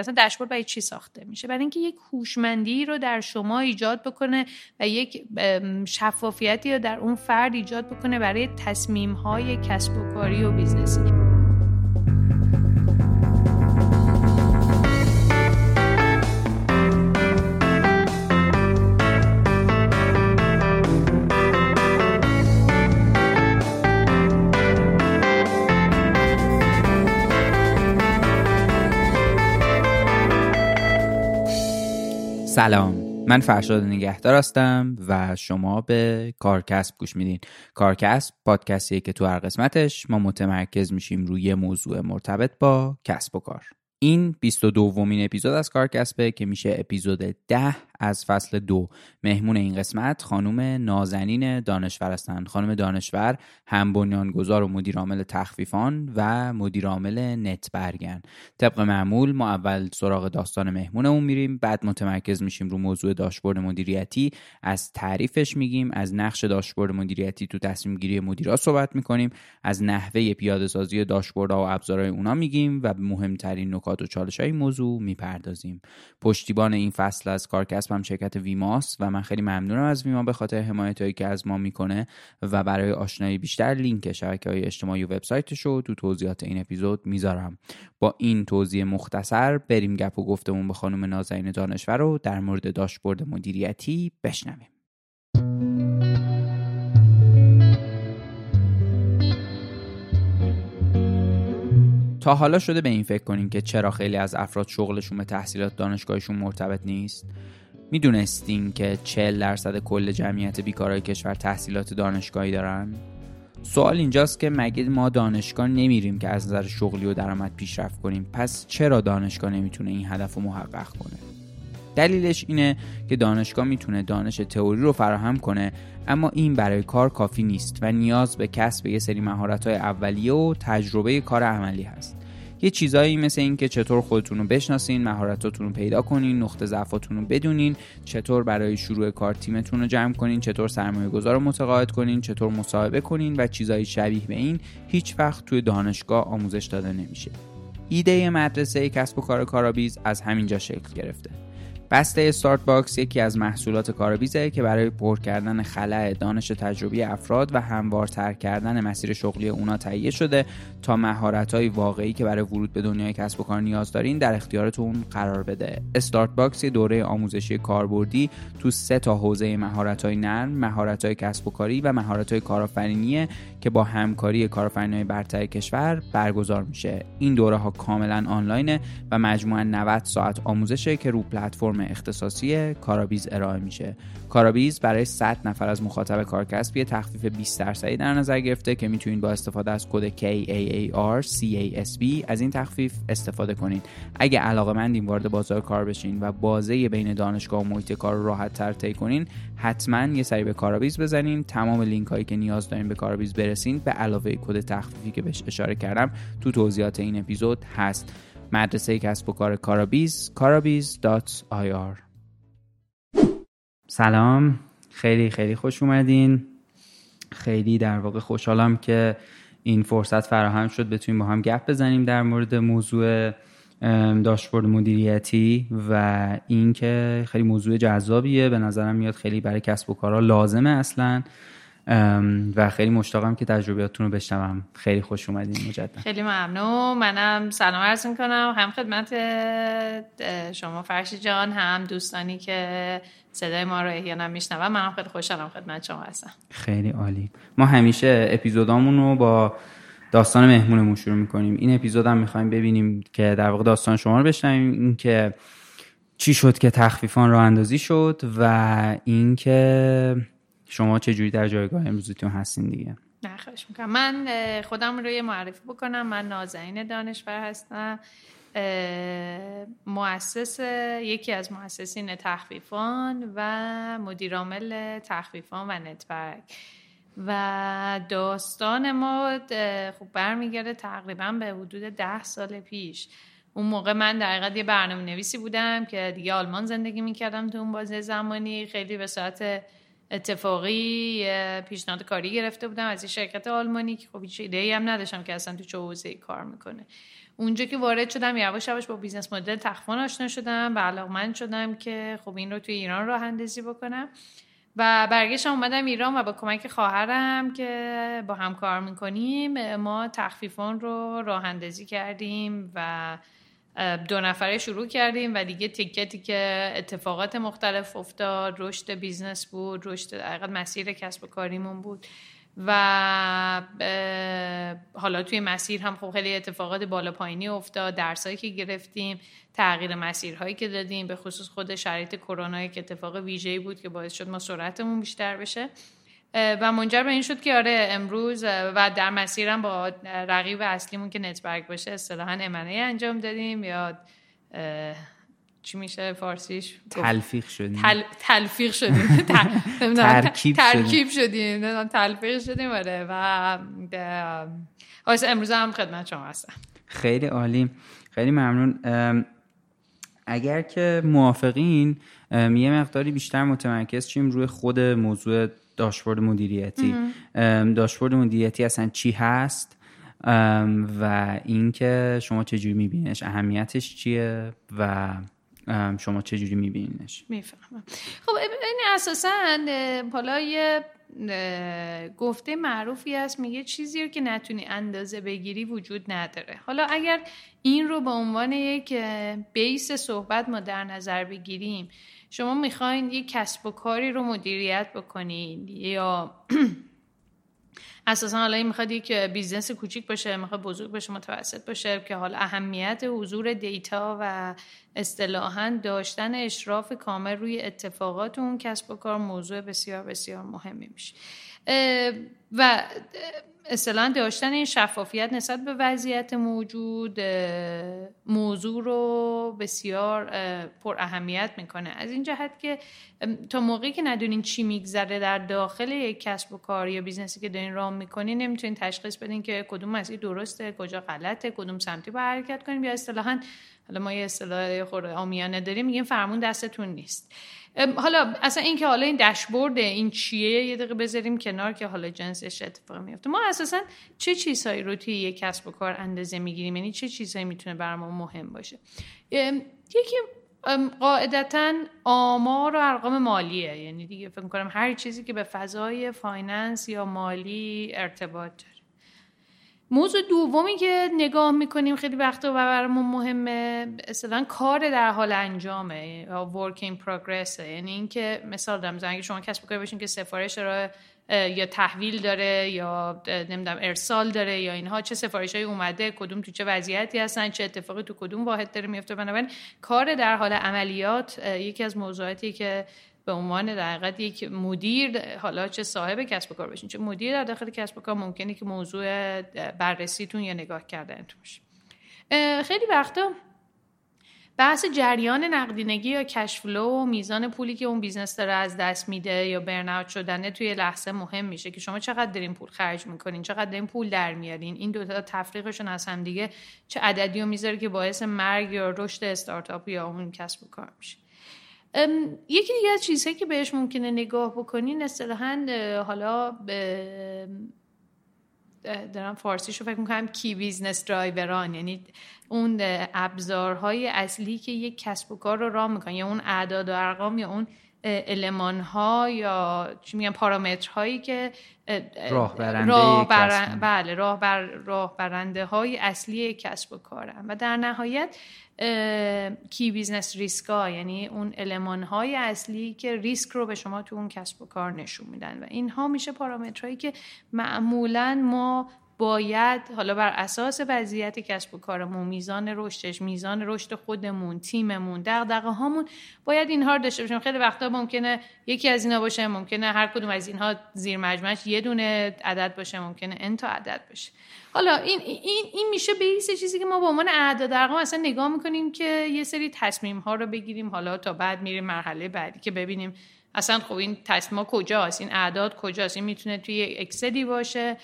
اصلا داشبورد برای چی ساخته میشه؟ برای اینکه یک هوشمندی رو در شما ایجاد بکنه و یک شفافیتی رو در اون فرد ایجاد بکنه برای تصمیم های کسب و کاری و business ی. سلام. من فرشاد نگهدار هستم و شما به کارکسب گوش میدین. کارکسب پادکستیه که تو هر قسمتش ما متمرکز میشیم روی موضوع مرتبط با کسب و کار. این 22 دومین اپیزود از کارکسبه که میشه اپیزود 10 از فصل دو. مهمون این قسمت خانم نازنین دانشور هستند خانم دانشور هم بنیانگذار و مدیر عامل تخفیفان و مدیر عامل نت برگن طبق معمول ما اول سراغ داستان مهمونمون میریم بعد متمرکز میشیم رو موضوع داشبورد مدیریتی. از تعریفش میگیم از نقش داشبورد مدیریتی تو تصمیم گیری مدیرا صحبت می‌کنیم. از نحوه پیاده سازی داشبوردها و ابزارهای اونا میگیم و مهمترین نکات و چالش های موضوع می‌پردازیم. پشتیبان این فصل از کارکسب هم شرکت ویماست و من خیلی ممنونم از ویما به خاطر حمایت هایی که از ما می‌کنه و برای آشنایی بیشتر لینک شبکه های اجتماعی و وبسایتش رو تو توضیحات این اپیزود می‌ذارم. با این توضیح مختصر بریم گپ و گفتمون به خانم نازنین دانشور رو در مورد داشبورد مدیریتی بشنویم. تا حالا شده به این فکر کنیم که چرا خیلی از افراد شغلشون به تحصیلات دانشگاهشون مرتبط نیست؟ می‌دونستین که 40 درصد کل جمعیت بیکارای کشور تحصیلات دانشگاهی دارن؟ سوال اینجاست که مگه ما دانشگاه نمیریم که از نظر شغلی و درآمد پیشرفت کنیم؟ پس چرا دانشگاه نمی‌تونه این هدف رو محقق کنه؟ دلیلش اینه که دانشگاه می‌تونه دانش تئوری رو فراهم کنه اما این برای کار کافی نیست و نیاز به کسب یه سری مهارت‌های اولیه و تجربه کار عملی هست. یه چیزایی مثل این که چطور خودتون رو بشناسین مهارتاتون رو پیدا کنین نقطه ضعفاتون رو بدونین چطور برای شروع کار تیمتون رو جمع کنین چطور سرمایه گذار رو متقاعد کنین چطور مصاحبه کنین و چیزایی شبیه به این هیچ وقت توی دانشگاه آموزش داده نمیشه. ایده مدرسه کسب و کار کارآبیز از همینجا شکل گرفته. بسته استارت باکس یکی از محصولات کارآبیزه که برای پر کردن خلأ دانش تجربی افراد و هموارتر کردن مسیر شغلی اونا تهیه شده تا مهارت‌های واقعی که برای ورود به دنیای کسب و کار نیاز دارین در اختیارتون قرار بده. استارت باکس یه دوره آموزشی کاربردی تو سه تا حوزه مهارت‌های نرم، مهارت‌های کسب و کاری و مهارت‌های کارآفرینی که با همکاری کارآفرینای برتر کشور برگزار میشه. این دوره ها کاملا آنلاینه و مجموعاً 90 ساعت آموزشه که رو پلتفرم اختصاصی کارابیز ارائه میشه کارابیز برای 100 نفر از مخاطب کارکسب یه تخفیف 20 درصدی در نظر گرفته که می‌تونید با استفاده از کد KAAR از این تخفیف استفاده کنید. اگه علاقه مندین وارد بازار کار بشین و بازه بین دانشگاه و محیط کار رو راحت تر طی کنین حتما یه سری به کارابیز بزنین. تمام لینک هایی که نیاز دارین به کارابیز برسین به علاوه کد تخفیفی که بهش اشاره کردم تو توضیحات این اپیزود هست. مدرسه کسب و کار کارابیز کارابیز.ir سلام. خیلی خیلی خوش اومدین. خیلی در واقع خوشحالم که این فرصت فراهم شد بتونیم با هم گپ بزنیم در مورد موضوع داشبورد مدیریتی و اینکه خیلی موضوع جذابیه. به نظرم میاد خیلی برای کسب و کارها لازمه اصلا. و خیلی مشتاقم که تجربیاتتون رو بشنوم. خیلی خوش اومدین مجدد. خیلی ممنون. منم سلام عرض می‌کنم. هم خدمت شما فرشی جان هم دوستانی که صدای ما رو احیانا میشنوم منم خیلی خوشحالم خدمت شما هستم. خیلی عالی. ما همیشه اپیزودامون رو با داستان مهمونمون شروع می‌کنیم. این اپیزود هم می‌خوایم ببینیم که در واقع داستان شما رو بشنویم. این که چی شد که تخفیفان راه اندازی شد و اینکه شما چه جوری در جایگاه امروزیتون هستین دیگه؟ نه می‌کنم. من خودم رو یه معرفی بکنم. من نازنین دانشور هستم. مؤسس یکی از مؤسسین تخفیفان و مدیرعامل تخفیفان و network. و داستان ما خب برمیگرده تقریبا به حدود ده سال پیش. اون موقع من در حقیقت یه برنامه نویسی بودم که دیگه آلمان زندگی می‌کردم تو اون بازه زمانی. خیلی به ساعت اتفاقی پیشنهاد کاری گرفته بودم از این شرکت آلمانی که خب هیچ ایده هم نداشتم که اصلا تو چه حوزه‌ای کار می‌کنه. اونجا که وارد شدم یواش یواش با business model تخفیفان آشنا شدم و علاقمند شدم که خب این رو توی ایران راه اندازی بکنم. و برگشتم اومدم ایران و با کمک خواهرم که با هم کار می‌کنیم ما تخفیفان رو راه اندازی کردیم و دو نفره شروع کردیم و دیگه تیک تیک که اتفاقات مختلف افتاد. رشد business بود رشد حقیقت مسیر کسب و کاریمون بود. و حالا توی مسیر هم خب خیلی اتفاقات بالا پایینی افتاد. درسایی که گرفتیم تغییر مسیرهایی که دادیم به خصوص خود شرایط کرونا که اتفاق ویژه‌ای بود که باعث شد ما سرعتمون بیشتر بشه. و منجر به این شد که آره امروز و در مسیرم با رقیب اصلیمون که نتبرگ باشه اصطلاحا امنه انجام دادیم. یا چی میشه فارسیش؟ تلفیق شدیم. تل... تلفیق شدیم. ترکیب, ترکیب شدیم. تلفیق شدیم. آره و امروز هم خدمت شما هستم. خیلی عالی. خیلی ممنون. اگر که موافقین یه مقداری بیشتر متمرکز چیم روی خود موضوع داشبورد مدیریتی. داشبورد مدیریتی اصلا چی هست؟ و اینکه شما چجوری میبینش اهمیتش چیه؟ و شما چجوری میبینینش؟ می‌فهمم. خب این اساسا حالا یه گفته معروفی هست میگه چیزی رو که نتونی اندازه بگیری وجود نداره. حالا اگر این رو به عنوان یک base صحبت ما در نظر بگیریم شما می‌خواین یک کسب و کاری رو مدیریت بکنید یا اساسا حالا این می‌خواد یک business کوچیک باشه می‌خواد بزرگ باشه متوسط باشه که حالا اهمیت حضور data و اصطلاحا داشتن اشراف کامل روی اتفاقات اون کسب و کار موضوع بسیار بسیار مهمی میشه. و اصطلاحا داشتن این شفافیت نسبت به وضعیت موجود موضوع رو بسیار پر اهمیت می‌کنه. از این جهت که تا موقعی که ندونین چی میگذره در داخل یک کسب و کار یا business ی که دارین ران می‌کنین نمی‌تونین تشخیص بدین که کدوم مسیر درسته کجا غلطه کدوم سمتی باید حرکت کنیم یا اصطلاحا حالا ما یه اصطلاح خورده عامیانه داریم میگیم فرمون دستتون نیست. حالا اصلا این که حالا این داشبورده این چیه یه دقیقه بذاریم کنار که حالا جنسش اتفاق میفته. ما اساسا چه چیزهایی رو توی یک کسب و کار اندازه می‌گیریم؟ یعنی چه چیزهایی می‌تونه برای ما مهم باشه؟ یکی قاعدتا آمار و ارقام مالیه. یعنی دیگه فکر کنم هر چیزی که به فضای finance یا مالی ارتباط داره. موضوع دومی که نگاه می‌کنیم خیلی وقتا و برامون مهمه اصلا کار در حال انجامه یا work یعنی اینکه مثال دارم اگه شما کسب کاری باشین که سفارش رو یا تحویل داره یا نمی‌دونم ارسال داره یا اینها چه سفارش های اومده کدوم تو چه وضعیتی هستن چه اتفاقی تو کدوم واحد داره میفته بنابراین کار در حال عملیات یکی از موضوعاتی که به عنوان در یک مدیر حالا چه صاحب کسب و کار باشین چه مدیر در داخل کسب و کار ممکنه که موضوع بررسیتون یا نگاه کردنتون باشه خیلی وقتا بحث جریان نقدینگی یا cash flow و میزان پولی که اون business داره از دست میده یا burn out شدنه توی لحظه مهم میشه که شما چقدر دارین پول خرج می‌کنین چقدر دارین پول در میارین این دوتا تفریقشون از هم دیگه چه عددی رو می‌ذاره که باعث مرگ یا رشد استارتاپ یا اون کسب و کار میشه. یکی دیگه از چیزهایی که بهش ممکنه نگاه بکنین اصطلاحا حالا دارم فارسیشو فکر می‌کنم key business driver ان یعنی اون ابزارهای اصلی که یک کسب و کار رو ران می‌کنن یا اون اعداد و ارقام یا اون element ها یا چی میگن پارامترهایی که راه برنده راه بله راه بر راه برنده های اصلی کسب و کارن. و در نهایت key business risk ا یعنی اون element های اصلی که ریسک رو به شما تو اون کسب و کار نشون میدن. و اینها میشه پارامترهایی که معمولا ما باید حالا بر اساس وضعیت کسب و کارمون میزان رشدش میزان رشد خودمون تیممون دغدغه هامون باید اینها رو داشته باشیم. خیلی وقتا ممکنه یکی از اینا باشه ممکنه هر کدوم از اینها زیر مجموعش یه دونه عدد باشه ممکنه ان تا عدد باشه. حالا این این این میشه این چیزی که ما به عنوان اعداد ارقام اصلا نگاه می‌کنیم که یه سری تصمیم ها رو بگیریم. حالا تا بعد میریم مرحله بعدی که ببینیم اصلا خب این تصمیم کجاست این اعداد کجاست؟ این می‌تونه توی اکسدی باشه.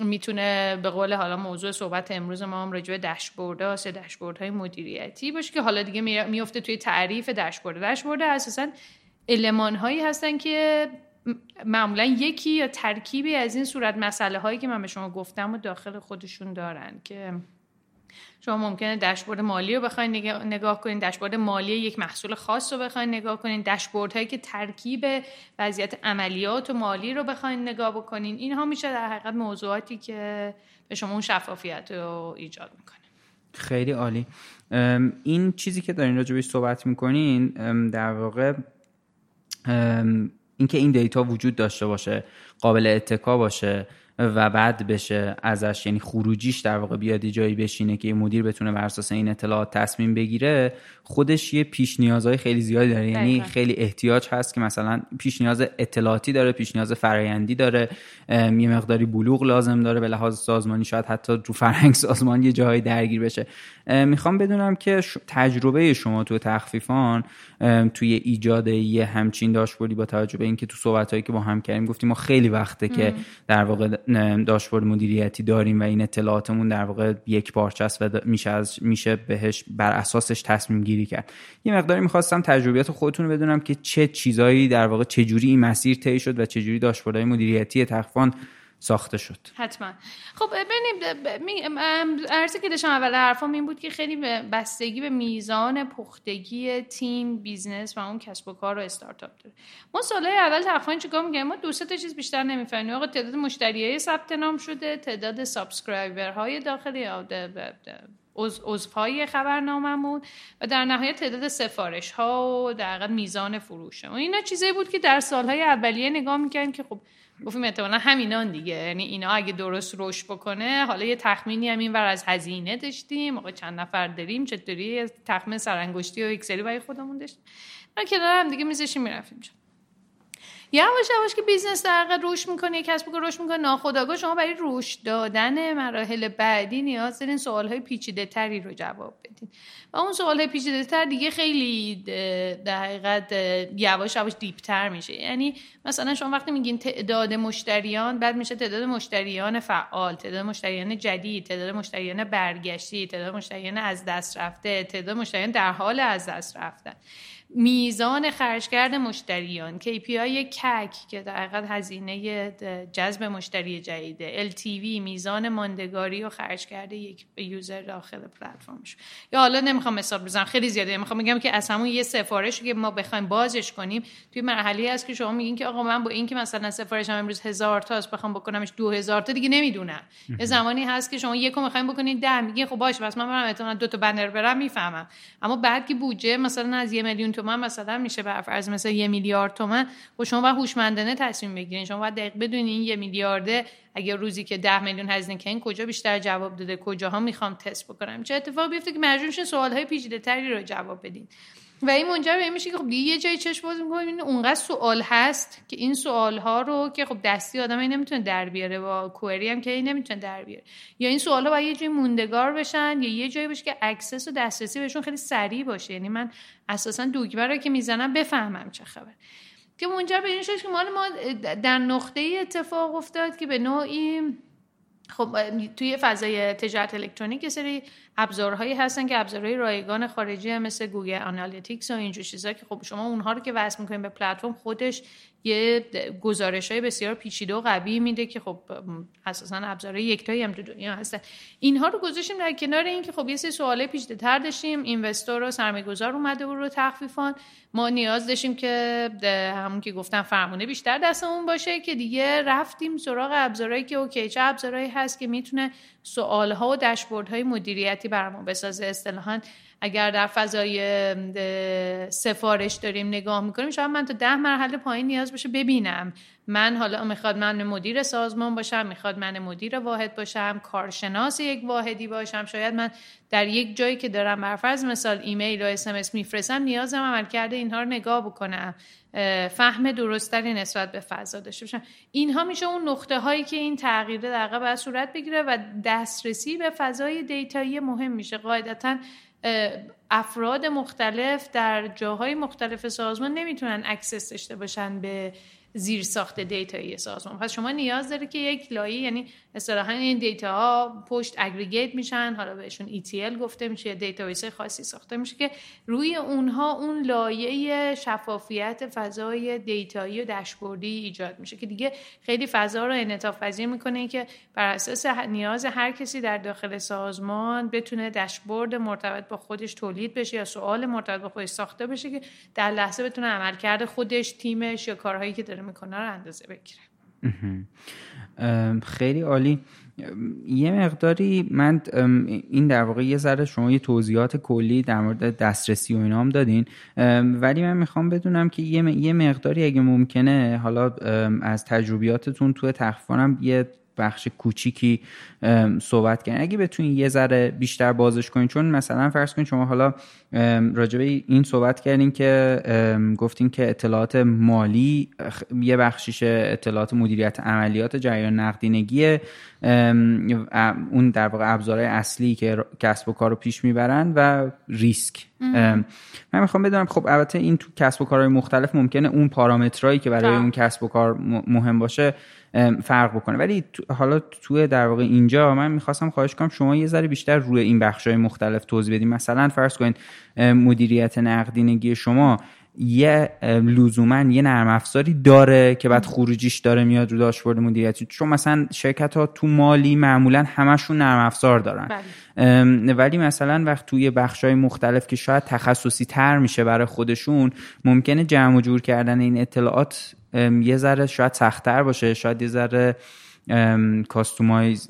می‌تونه به قول حالا موضوع صحبت امروز ما هم راجع به داشبورد یا داشبورد های مدیریتی باشه که حالا دیگه میفته توی تعریف داشبورد. داشبورد اساسا المان هایی هستن که معمولا یکی یا ترکیبی از این صورت مسئله هایی که من به شما گفتم و داخل خودشون دارن که شما ممکنه داشبورد مالی رو بخواید نگاه کنید داشبورد مالی یک محصول خاص رو بخواید نگاه کنید داشبورد هایی که ترکیب وضعیت عملیات و مالی رو بخواید نگاه بکنین. اینها میشه در حقیقت موضوعاتی که به شما اون شفافیت رو ایجاد می‌کنه. خیلی عالی. این چیزی که دارین راجع بهش صحبت می‌کنین در واقع اینکه این دیتا وجود داشته باشه قابل اتکا باشه و بعد بشه ازش یعنی خروجیش در واقع بیاد جایی بشینه که مدیر بتونه بر اساس این اطلاعات تصمیم بگیره خودش یه پیش نیازهای خیلی زیادی داره. یعنی خیلی احتیاج هست که مثلا پیش نیاز اطلاعاتی داره پیش نیاز فرایندی داره یه مقداری بلوغ لازم داره به لحاظ سازمانی شاید حتی تو فرهنگ سازمان یه جایی درگیر بشه. می‌خوام بدونم که تجربه شما تو تخفیفان توی ایجاد یه همچین داشبوردی با توجه به اینکه تو صحبتهایی که با هم کردیم گفتیم ما خیلی وقته که در واقع داشبورد مدیریتی داریم و این اطلاعاتمون در واقع یک پارچه است و میشه از میشه بهش بر اساسش تصمیم گیری کرد. یه مقداری می‌خواستم تجربیات خودتون رو بدونم که چه چیزایی در واقع چه جوری این مسیر طی شد و جوری داشبوردهای مدیریتی تخفیفان ساخته شد. حتما. خب ببینیم عرضی که داشتم اول حرفم این بود که خیلی بستگی به میزان پختگی تیم business و اون کسب و کار و استارتاپ داره. ما سالهای اول تقریبا چیکار میگیم ما دو تا چیز بیشتر نمی‌فهمیم. آقا تعداد مشتریای ثبت نام شده تعداد subscriber های داخلی عضوهای خبرناممون و در نهایت تعداد سفارش ها و در میزان فروش. و اینا چیزایی بود که در سالهای اولیه نگاه می‌کنیم که خب گفتیم احتمالا همینان دیگه. یعنی اینا اگه درست رشد بکنه حالا یه تخمینی هم اینور از هزینه داشتیم. آقا چند نفر داریم چطوری؟ تخمین سرانگشتی و Excel ی برای خودمون داشتیم. کنار هم دیگه میذاشتیم می‌رفتیم یواش یواش که business داره رشد می‌کنه کسب و کار رشد می‌کنه ناخودآگاه شما برای رشد دادن مراحل بعدی نیاز دارین. سوال های پیچیده تری رو جواب بدین. و اون سوال های پیچیده تر دیگه خیلی در حقیقت یواش یواش دیپتر میشه. یعنی مثلا شما وقتی میگین تعداد مشتریان بعد میشه تعداد مشتریان فعال تعداد مشتریان جدید تعداد مشتریان برگشتی تعداد مشتریان از دست رفته تعداد مشتریان در حال از دست رفتن. میزان خرجکرد مشتریان KPI کک که در حقیقت هزینه جذب مشتری جدیده. LTV میزان ماندگاری و خرجکرد یک یوزر داخل پلتفرمش. یا حالا نمی‌خوام مثال بزنم خیلی زیاده. می‌خوام بگم که از همون یه سفارشی که ما بخوایم بازش کنیم توی مرحله هست که شما میگین که آقا من با اینکه مثلا سفارشم امروز هزار تاست بخوام بکنمش دو هزار تا دیگه نمی‌دونم. یه زمانی هست که شما یکو می‌خوایم بکنید ده میگین خب باش بس من برم دو تا بنر برم می‌فهمم. اما بعد که بودجه مثلا از یه میلیون تومن مثلا میشه بر فرض مثلا یه میلیارد تومن و شما باید هوشمندانه تصمیم بگیرین شما باید دقیق بدونین یه میلیارده اگر روزی که ده میلیون هزینه کنین کجا بیشتر جواب داده؟ کجاها می‌خوام تست بکنم؟ چه اتفاق بیفته که مجبور سوال های پیچیده تری رو جواب بدین. و این منجر به این میشه که خب یه جای چشم باز این اونقدر سوال هست که این سوال ها رو که خب دستی آدم این نمی‌تونه در بیاره. با query هم که این نمی‌تونه در بیاره. یا این سوال ها باید یه جای موندگار بشن یا یه جایی باشه که access و دسترسی بهشون خیلی سریع باشه. یعنی من اساسا دوگبر رو که می‌زنم بفهمم چه خبر که منجر به این شد که مال ما در نقطه اتفاق افتاد که به نوعی خب توی فضای تجارت الکترونیک یه سری ابزارهایی هستن که ابزارهای رایگان خارجی مثل Google Analytics و اینجور چیزا که خب شما اونها رو که وصل می‌کنید به پلتفرم خودش یه گزارش های بسیار پیچیده و قوی میده که خب اساسا ابزارهای یکتایی هم تو دنیا هستن. اینها رو گذاشتیم در کنار اینکه خب یه سری سوال پیچیده تر داشتیم. investor و سرمایه‌گذار اومده بود تو تخفیفان. ما نیاز داشتیم که همون که گفتم فرمونه بیشتر دستمون باشه که دیگه رفتیم سراغ ابزارهایی که okay چه ابزارهایی هست که می‌تونه سوالها و داشبوردهای مدیریتی برامون بسازه. اصطلاحا اگر در فضای سفارش داریم نگاه می‌کنیم شاید من تا ده مرحله پایین نیاز باشه ببینم. من حالا می‌خواد من مدیر سازمان باشم می‌خواد من مدیر واحد باشم کارشناس یک واحدی باشم. شاید من در یک جایی که دارم برفرض مثال ایمیل و اسمس میفرستم نیازم عمل کرده اینها رو نگاه بکنم. فهم درستری نسبت به فضا داشته باشم. اینها میشه اون نقطه هایی که این تغییر در باید صورت بگیره و دسترسی به فضای data یی مهم میشه. قاعدتا افراد مختلف در جاهای مختلف سازمان نمی‌تونن access داشته باشن به زیر ساخت data یی سازمان. پس شما نیاز داره که یک لایه یعنی اصطلاحا این data ها پشت aggregate میشن حالا بهشون ETL گفته میشه database خاصی ساخته میشه که روی اونها اون لایه شفافیت فضای data یی و داشبوردی ایجاد میشه که دیگه خیلی فضا رو انعطاف پذیر می‌کنه که بر اساس نیاز هر کسی در داخل سازمان بتونه داشبورد مرتبط با خودش تولید بشه یا سوال مرتبط با خودش ساخته بشه که در لحظه بتونه عملکرد خودش تیمش یا کارهایی که داره می‌کنه رو اندازه بگیره. خیلی عالی. یه مقداری من این در واقع یه ذره شما یه توضیحات کلی در مورد دسترسی و اینام دادین. ولی من می‌خوام بدونم که یه مقداری اگه ممکنه حالا از تجربیاتتون توی تخفیفانم یه بخش کوچیکی صحبت کردن. اگه بتونین یه ذره بیشتر بازش کنین چون مثلا فرض کنین شما حالا راجبه این صحبت کردین که گفتین که اطلاعات مالی یه بخشیش اطلاعات مدیریت عملیات جریان نقدینگی اون در واقع ابزارهای اصلی که کسب و کار رو پیش می‌برن و ریسک. من می‌خوام بدونم خب البته این تو کسب و کارهای مختلف ممکنه اون پارامترایی که برای اون کسب و کار مهم باشه فرق بکنه. ولی حالا توی در واقع اینجا من می‌خواستم خواهش کنم شما یه ذره بیشتر روی این بخش‌های مختلف توضیح بدیم مثلا فرض کنید مدیریت نقدینگی شما یه لزوما یه نرم افزاری داره که بعد خروجیش داره میاد رو داشبورد مدیریتی چون مثلا شرکت ها تو مالی معمولا همشون نرم افزار دارن بله. ولی مثلا وقت توی بخش های مختلف که شاید تخصصی تر میشه برای خودشون ممکنه جمع و جور کردن این اطلاعات یه ذره شاید سختتر باشه شاید یه ذره کاستومایز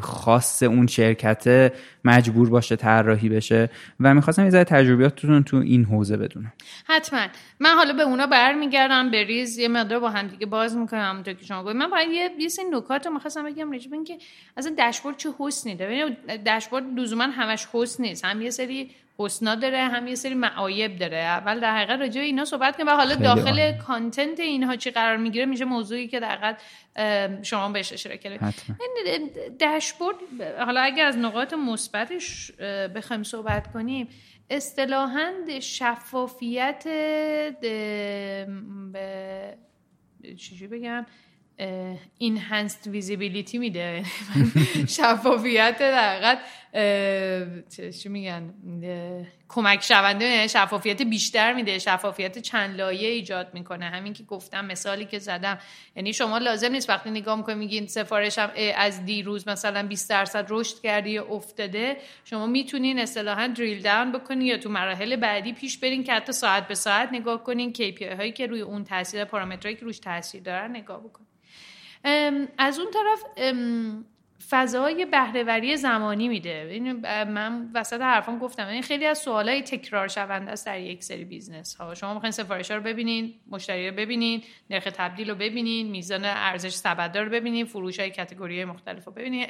خاص اون شرکت مجبور باشه طراحی بشه و می‌خواستم یه ذره تجربیاتتون تو این حوزه بدونم. حتما. من حالا به اونا برمیگردم به ریز یه مقدار با هم دیگه باز می‌کنم همونطور که شما گفتید. من باید یه یه سری نکات رو می‌خواستم بگم راجع اینکه اصلا داشبورد چه حسنی داره. داشبورد لزوما همش حسن نیست. هم یه سری حسنا داره هم یه سری معایب داره. اول در حقیقت راجع اینا صحبت کنیم و حالا داخل آه. کانتنت اینها چی قرار می‌گیره میشه موضوعی که در حقیقت شما بهش اشاره کردید. داشبورد حالا اگر از نقاط مثبتش بخوایم صحبت کنیم اصطلاحا شفافیت چجوری بگم؟ اینهانست ویزیبیلیتی میده. شفافیت در چی میگن؟ کمک شونده یعنی شفافیت بیشتر میده. شفافیت چند لایه ایجاد می‌کنه. همین که گفتم مثالی که زدم. یعنی شما لازم نیست وقتی نگاه می‌کنید میگین سفارشم از دیروز مثلا 20 درصد رشد کردی یا افتاده شما می‌تونین اصطلاحا دریل داون بکنین یا تو مراحل بعدی پیش برین که حتی ساعت به ساعت نگاه کنین KPI هایی که روی اون تاثیر پارامترهایی که روش تاثیر دارن نگاه بکنین از اون طرف فضای بهرهوری زمانی میده. من وسط حرفام گفتم. این خیلی از سوالای تکرار شونده است در یک سری business ها شما می‌خواین سفارش ها رو ببینین مشتری رو ببینین نرخ تبدیل رو ببینین میزان ارزش سبدا رو رو ببینین فروش های category مختلف رو ببینین.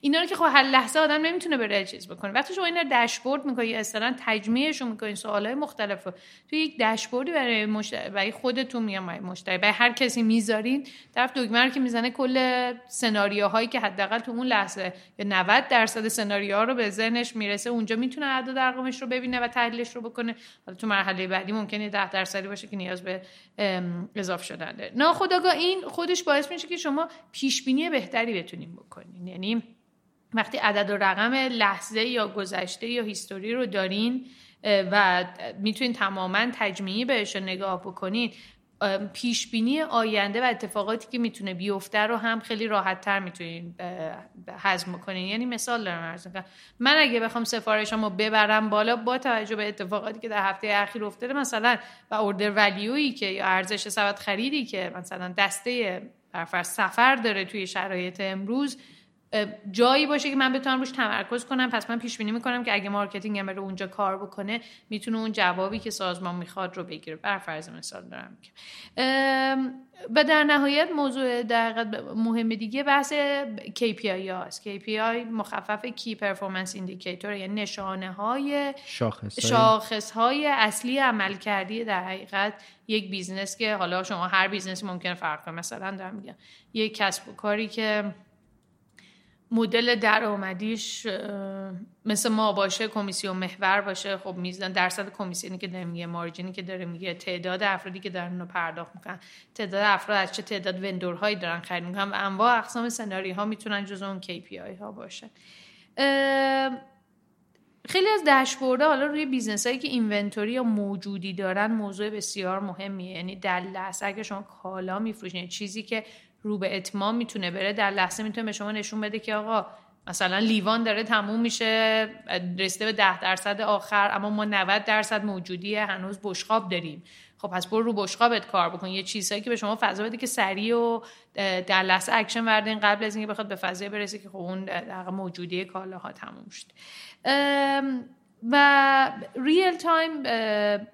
اینا رو که خب هر لحظه آدم نمی‌تونه بره چیز بکنه. وقتی شما اینا داشبورد می‌کنید اصلا تجمیعشون می‌کنین سوالای مختلف رو. توی یک داشبوردی برای مشتری برای خودتون میام مشتری. برای هر کسی می‌ذارین طرف دکمه رو که می‌زنه کل سناریوهایی که حداقل تو اون لحظه یا 90 درصد سناریوها رو به ذهنش می‌رسه اونجا می‌تونه اعداد ارقامش رو ببینه و تحلیلش رو بکنه. حالا تو مرحله بعدی ممکنه 10 درصدی باشه که نیاز به اضافه شدن داره. ناخودآگاه این خودش باعث میشه که شما پیش بینی بهتری بتونین بکنین. یعنی وقتی عدد و رقم لحظه یا گذشته یا هیستوری رو دارین و می‌تونین تماما تجمیعی بهش نگاه بکنین پیش بینی آینده و اتفاقاتی که می‌تونه بیفته رو هم خیلی راحت تر می‌تونین هضم کنین یعنی مثال دارم عرض من اگه بخوام سفارشمو ببرم بالا با توجه به اتفاقاتی که در هفته اخیر افتاده مثلا و order value یی که یا ارزش سبد خریدی که مثلا دسته برفرض سفر داره توی شرایط امروز جایی باشه که من بتونم روش تمرکز کنم. پس من پیش بینی می‌کنم که اگه marketing هم بره اونجا کار بکنه می‌تونه اون جوابی که سازمان می‌خواد رو بگیره. بر فرض مثال دارم و در نهایت موضوع در مهم دیگه بحث KPI هاست KPI مخفف key performance indicator یعنی نشانه های شاخص, شاخص های اصلی عمل کردی در حقیقت یک business که حالا شما هر بیزنسی ممکن فرق کنه. مثلا دارم میگم یک کسب و کاری که مدل درآمدیش مثل ما باشه کمیسیون محور باشه. خب میزان درصد کمیسیونی که داره میگه margin ی که داره میگه تعداد افرادی که دارن رو پرداخت می‌کنن. تعداد افراد از چه تعداد vendor هایی دارن خرید می‌کنن و انواع اقسام سناریوها می‌تونن جز اون KPI ها باشه. خیلی از داشبوردها حالا روی business هایی که inventory یا موجودی دارن موضوع بسیار مهمیه. یعنی در لحظه اگه شما کالا میفروشین چیزی که رو به اتمام می‌تونه بره در لحظه می‌تونه به شما نشون بده که آقا مثلا لیوان داره تموم میشه رسیده به ده درصد آخر اما ما 90 درصد موجودی هنوز بشقاب داریم. خب پس برو رو بشقابت کار بکن. یه چیزهایی که به شما فضا بده که سریع و در لحظه اکشن وردین قبل از اینکه بخواد به فضای برسه که خب اون در موجودی کالاها تموم شد. و real time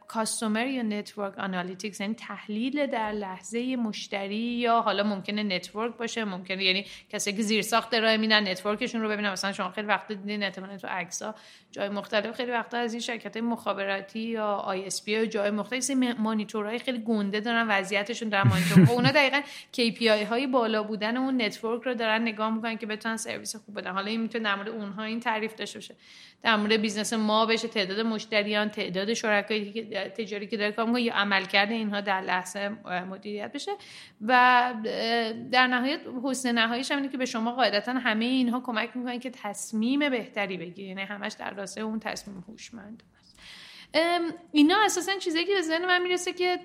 customer یا network analytics یعنی تحلیل در لحظه مشتری یا حالا ممکنه network باشه ممکنه یعنی کسی که زیر ساخت ارائه میدن network شون رو ببینن مثلا شما خیلی وقت دیدین احتمالاً تو عکس‌ها جای مختلف خیلی وقتا از این شرکت مخابراتی یا ISP جای مختلف مانیتورهای خیلی گنده دارن وضعیتشون در مانیتور خب اونا دقیقاً KPI های بالا بودن اون network رو دارن نگاه می‌کنن که بتونن سرویس خوب بدن. حالا این می‌تونه در مورد اونها این تعریف داشته باشه. در مورد business ما بشه تعداد مشتریان تعداد شرکای تجاری که داره کار می‌کنه یا عملکرد اینها در لحظه مدیریت بشه. و در نهایت حسن نهاییش هم که به شما قاعدتا همه اینها کمک می‌کنن که تصمیم بهتری بگیرید یعنی همش در راستای اون تصمیم هوشمند اینا اساسا چیزایی که به ذهن من می‌رسه که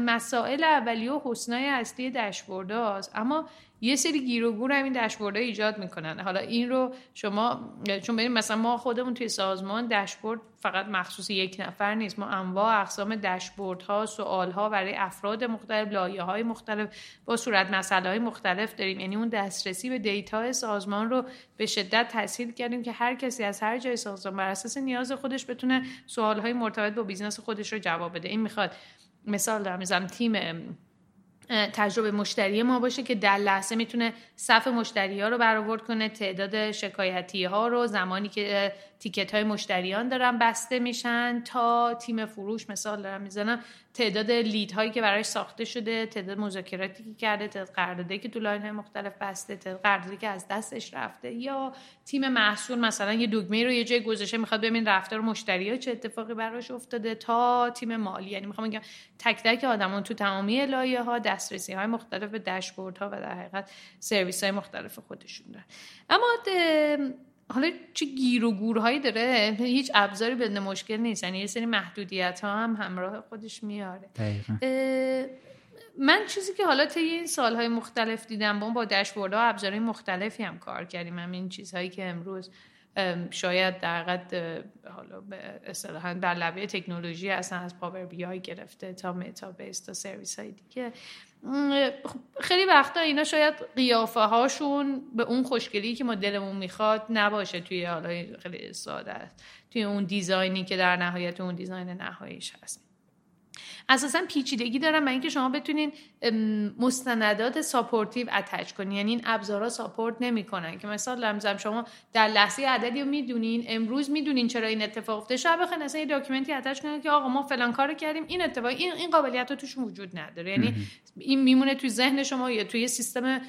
مسائل اولیه و حسنای اصلی داشبورد اما یه سری گیر و گور همین داشبورد ایجاد می‌کنن. حالا این رو شما چون ببین مثلا ما خودمون توی سازمان داشبورد فقط مخصوص یک نفر نیست. ما انواع اقسام داشبورد ها سوال ها برای افراد مختلف لایه های مختلف با صورت های مختلف داریم. یعنی اون دسترسی به data سازمان رو به شدت تسهیل کردیم که هر کسی از هر جای سازمان بر اساس نیاز خودش بتونه سوال های مرتبط با business خودش رو جواب بده. این می‌خواد مثال دارم تیم تجربه مشتری ما باشه که در لحظه می‌تونه صف مشتری ها رو برآورد کنه تعداد شکایتی ها رو زمانی که تیکت های مشتریان دارن بسته میشن تا تیم فروش مثال دارم می‌زنم تعداد لید هایی که براش ساخته شده تعداد مذاکراتی که کرده تعداد قراردادی که تو لاین های مختلف بسته تعداد قراردادی که از دستش رفته. یا تیم محصول مثلا یه دگمه رو یه جای گذاشته می‌خواد ببین رفتار مشتری ها چه اتفاقی براش افتاده تا تیم مالی. یعنی می‌خوام بگم تک تک آدمان تو تمامی لایه ها دسترسی های مختلف به داشبورد ها و در حقیقت سرویس های مختلف خودشون دارن. اما حالا چه گیر و گورهایی داره؟ هیچ ابزاری بدون مشکل نیست. یعنی یه سری محدودیت ها هم همراه خودش میاره. من چیزی که حالا طی این سالهای مختلف دیدم با با داشبورد ها ابزارهای مختلفی هم کار کردیم. همین چیزهایی که امروز شاید در قد حالا به اصطلاحا بر لبه تکنولوژی اصلا از Power BI گرفته تا Metabase تا سرویس های دیگه. خیلی وقتا اینا شاید قیافه هاشون به اون خوشگلی که ما دلمون می‌خواد نباشه توی حالا خیلی ساده توی اون design ی که در نهایت اون design نهاییش هست. اساسا پیچیدگی دارن برای اینکه شما بتونین مستندات supportive attach کنین. یعنی این ابزارها support نمی‌کنن. که مثلا لمزم شما در لحظه عددی رو می‌دونین امروز می‌دونین چرا این اتفاق افتاده. شما بخواین اصلا یه document ی attach کنین که آقا ما فلان کارو کردیم این اتفاق این این قابلیت توش وجود نداره. یعنی این میمونه توی ذهن شما یا توی سیستم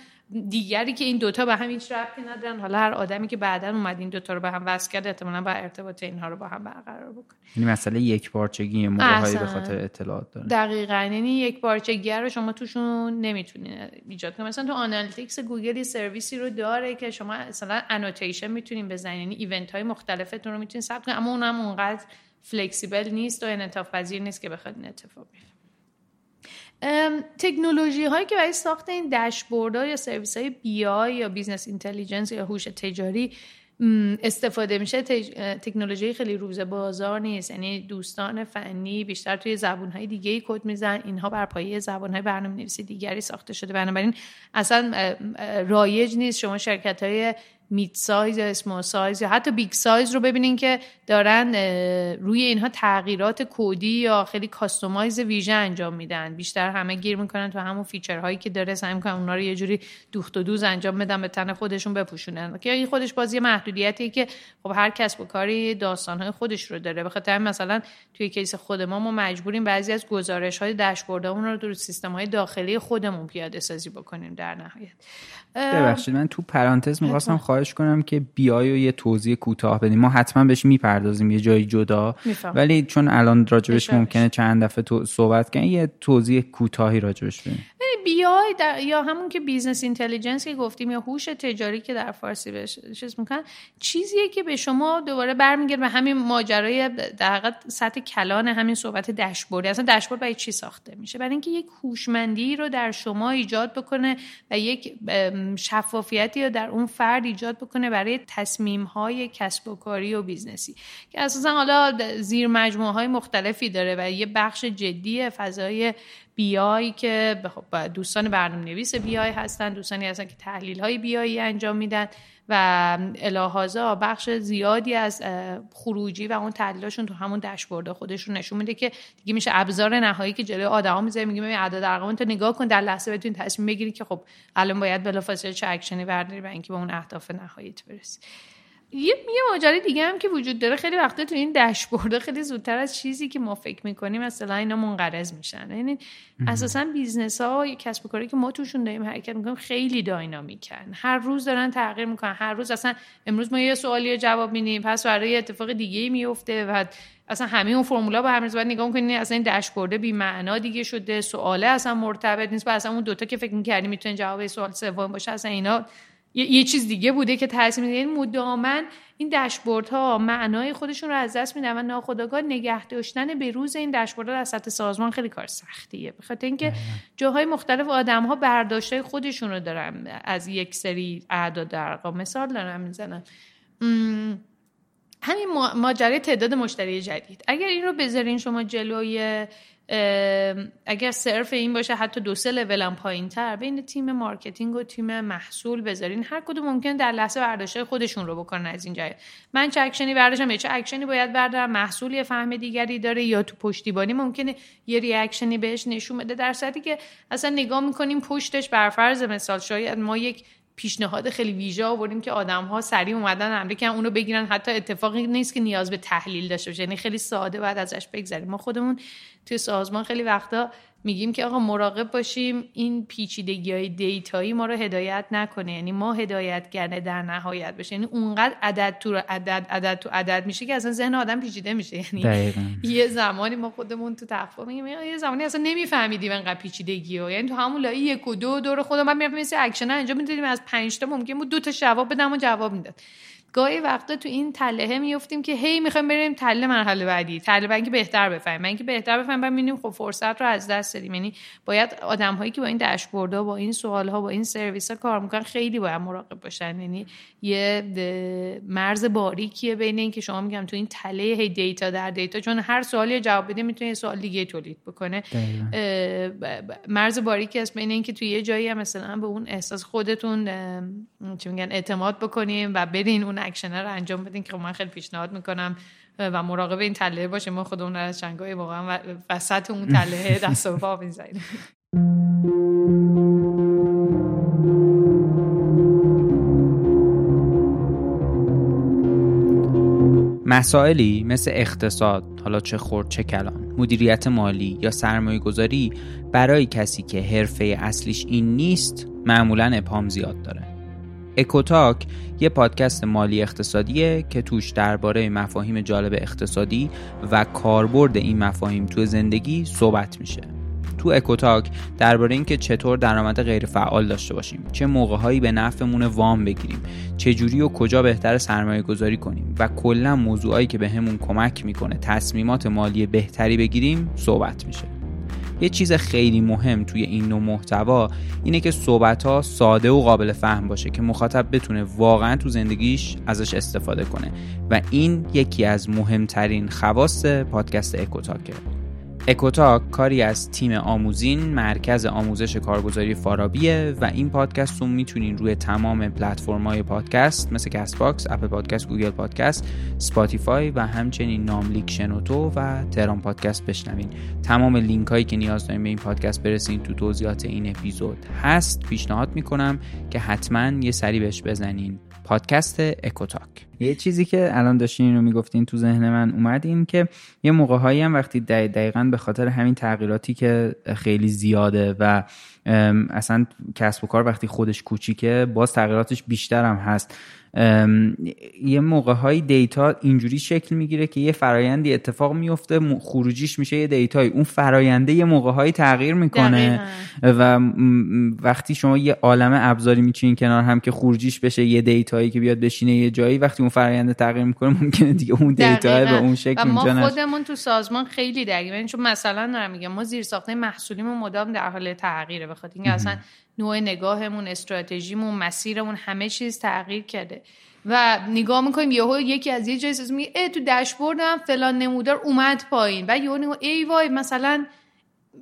دیگری که این دوتا به هم هیچ ربطی ندارن. حالا هر آدمی که بعدا اومد این دوتا رو به هم وصل کرد احتمالا با ارتباط اینها رو با هم برقرار بکنه. یعنی مسئله یک پارچگی موقعهایی به خاطر اطلاعات داره دقیقا. یعنی یک پارچگی رو شما توشون نمی‌تونین ایجاد کنید مثلا تو analytics گوگل سرویسی رو داره که شما مثلا annotation می‌تونین بزنین یعنی event های مختلفتون رو می‌تونین ثبت کنید اما اونم اونقدر flexible نیست و انعطاف پذیر نیست که بخواد این اتفاق بیفته. تکنولوژی هایی که برای ساخت این داشبورد یا سرویس های BI یا business intelligence یا هوش تجاری استفاده میشه. تکنولوژی خیلی روز بازار نیست. یعنی دوستان فنی بیشتر توی زبون های دیگه ای کد میزن. اینها بر پایه زبان های برنامه نویسی دیگری ساخته شده. بنابراین اصلا رایج نیست. شما شرکت های mid size یا small size یا حتی big size رو ببینین که دارن روی اینها تغییرات کدی یا خیلی customize ویژه انجام میدن. بیشتر همه گیر می‌کنن تو همون feature هایی که داره سعی می‌کنن اونا رو یه جوری دوخت و دوز انجام بدن به تن خودشون بپوشونن. که این خودش باز یه محدودیتیه که خب هر کسب و کاری داستانهای خودش رو داره. بخاطر مثلا توی case خود ما ما مجبوریم بعضی از گزارش های داشبوردمون رو در سیستم های داخلی خودمون پیاده سازی بکنیم در نهایت. ببخشید من تو پرانتز می‌خواستم خواهش کنم که BI رو یه توضیح کوتاه بدیم ما حتما بهش می‌پردازیم یه جایی جدا. ولی چون الان راجبش ممکنه چند دفعه تو صحبت کنیم یه توضیح کوتاهی راجبش بدیم. BI یا همون که business intelligence که گفتیم یا هوش تجاری که در فارسی بهش چیز می‌کنن چیزیه که به شما دوباره برمیگرده به همین ماجرای در حقیقت سطح کلان همین صحبت داشبورد اصلا داشبورد برای چی ساخته میشه؟ برای اینکه یک هوشمندی رو در شما ایجاد بکنه و یک شفافیتی رو در اون فرد ایجاد بکنه برای تصمیم های کسب و کاری و business ی که اساسا حالا زیر مجموعه های مختلفی داره و یه بخش جدی فضای BI که خب دوستان برنامه نویس BI هستن دوستانی هستن که تحلیل های BI ای انجام میدن و علیهذا بخش زیادی از خروجی و اون تحلیلاشون تو همون داشبورد خودشون نشون میده که دیگه میشه ابزار نهایی که جلوی آدما می‌ذاره میگه ببین اعداد ارقام تو نگاه کن در لحظه بتونی تصمیم بگیری که خب الان باید بلافاصله چه اکشنی برداری برای اینکه به اون اهداف نهاییت برسی. یه یه ماجرای دیگه هم که وجود داره. خیلی وقتا تو این داشبورد خیلی زودتر از چیزی که ما فکر می‌کنیم مثلا اینا منقرض میشن. یعنی اساسا business ها یا کسب و کاری که ما توشون داریم حرکت می‌کنیم خیلی dynamic ان. هر روز دارن تغییر می‌کنن. هر روز اصلا امروز ما یه سوالی رو جواب میدیم پس فردا یه اتفاق دیگه ای میفته و اصلا همه اون فرمولا با هم باید نگاه می‌کنین اصلا این داشبورد بی معنا دیگه شده سواله اصلا مرتبط نیست. اصلا اون دوتا که فکر می‌کردیم می‌تونه جواب سوال سوم باشه اصلا اینا یه, چیز دیگه بوده که تاثیر میده یعنی این داشبورد ها معنای خودشون رو از دست میدن و ناخودآگاه نگه داشتن به روز این داشبورد در سطح سازمان خیلی کار سختیه. به خاطر اینکه جاهای مختلف آدم ها برداشت خودشون رو دارن از یک سری اعداد ارقام مثال دارم می‌زنم همین ماجرای تعداد مشتری جدید. اگر این رو بذارین شما جلوی اگر صرف این باشه حتی دو سه لول هم پایین تر بین تیم marketing و تیم محصول بذارین. هر کدوم ممکنه در لحظه برداشت خودشون رو بکنن از این جای من چه اکشنی برداشتم چه اکشنی باید بردارم محصول یه فهم دیگری داره یا تو پشتیبانی ممکنه یه reaction ی بهش نشون بده. در صورتی که اصلا نگاه می‌کنیم پشتش بر فرض مثال شاید ما یک پیشنهاد خیلی ویژه آوردیم که آدم ها سریع اومدن کردن اونو بگیرن. حتی اتفاقی نیست که نیاز به تحلیل داشته باشه. یعنی خیلی ساده باید ازش بگذریم. ما خودمون توی سازمان خیلی وقتا میگیم که آقا مراقب باشیم این پیچیدگی های data یی ما رو هدایت نکنه. یعنی ما هدایت کرده در نهایت بشه. یعنی اونقدر عدد تو عدد عدد تو عدد میشه که اصلا ذهن آدم پیچیده میشه. یعنی یه زمانی ما خودمون تو تفاهم میگیم یه زمانی اصلا نمیفهمیدیم انقدر پیچیدگی ها یعنی تو همون لایه یک و دو دور خودم بعد می‌رفتیم مثل اکشن انجام می‌دادیم. از 5 تا ممکن بود دو تا جواب بدم و جواب می‌داد. گاهی وقتا تو این تله میفتیم که هی می‌خوایم بریم تله مرحله بعدی تله بعدی که بهتر بفهمیم. من که بهتر بفهمیم بعد می‌بینیم خب فرصت رو از دست دادیم. یعنی باید آدم هایی که با این داشبوردها با این سوال ها با این سرویس ها کار می‌کنن خیلی باید مراقب باشن. یعنی یه مرز باریکیه بین این که شما میگم تو این تله هی data در data چون هر سوالی جواب بده می‌تونه یه سوال دیگه تولید بکنه. مرز باریکی است بین اینکه تو یه جایی هم مثلا به اون احساس خودتون چی میگن اعتماد بکنیم و برین اون اکشن رو انجام بدین که خب من خیلی پیشنهاد می‌کنم و مراقب این تله باشه. ما خودمون از چنگای واقعا وسط اون تله دست و پا می‌زنیم. مسائلی مثل اقتصاد حالا چه خورد چه کلان مدیریت مالی یا سرمایه گذاری برای کسی که حرفه اصلیش این نیست معمولا ابهام زیاد داره. اکوتاک یه پادکست مالی اقتصادیه که توش درباره مفاهیم جالب اقتصادی و کاربرد این مفاهیم تو زندگی صحبت میشه. تو اکوتاک درباره اینکه چطور درآمد غیر فعال داشته باشیم چه موقعهایی به نفعمون وام بگیریم چه جوری و کجا بهتر سرمایه گذاری کنیم و کلا موضوعایی که بهمون به کمک می‌کنه تصمیمات مالی بهتری بگیریم صحبت میشه. یه چیز خیلی مهم توی این نوع محتوا اینه که صحبت ها ساده و قابل فهم باشه که مخاطب بتونه واقعا تو زندگیش ازش استفاده کنه. و این یکی از مهمترین خواص پادکست اکوتاکه اکوتاک کاری از تیم آموزین مرکز آموزش کارگزاری فارابیه و این پادکست رو می‌تونین روی تمام پلتفرم‌های پادکست مثل Castbox، Apple Podcast، Google Podcast، Spotify و همچنین ناملیک شنوتو و تهران پادکست بشنوین. تمام لینک هایی که نیاز دارین به این پادکست برسین تو توضیحات این اپیزود هست. پیشنهاد می‌کنم که حتما یه سری بهش بزنین. پادکست اکوتاک یه چیزی که الان داشتین اینو می‌گفتین تو ذهن من اومد این که یه موقع هایی هم وقتی دقیقا به خاطر همین تغییراتی که خیلی زیاده و اصلا کسب و کار وقتی خودش کوچیکه باز تغییراتش بیشتر هم هست. یه موقع های data اینجوری شکل می‌گیره که یه فرایندی اتفاق میفته خروجیش میشه یه data یی اون فراینده یه موقع های تغییر می‌کنه و وقتی شما یه عالم ابزاری میچین کنار هم که خروجیش بشه یه data یی که بیاد بشینه یه جایی وقتی اون فراینده تغییر می‌کنه ممکنه دیگه اون data به اون شکل ما خودمون تو سازمان خیلی درگیریم. چون مثلا دارم میگم ما زیر ساخت محصولیمون مدام در حال تغییره بخاطر اینکه اصلا نوع نگاهمون استراتژیمون مسیرمون همه چیز تغییر کرده. و نگاه می‌کنیم یهو یکی از یه جایی میگه تو داشبوردم فلان نمودار اومد پایین. و یهو ای وای مثلا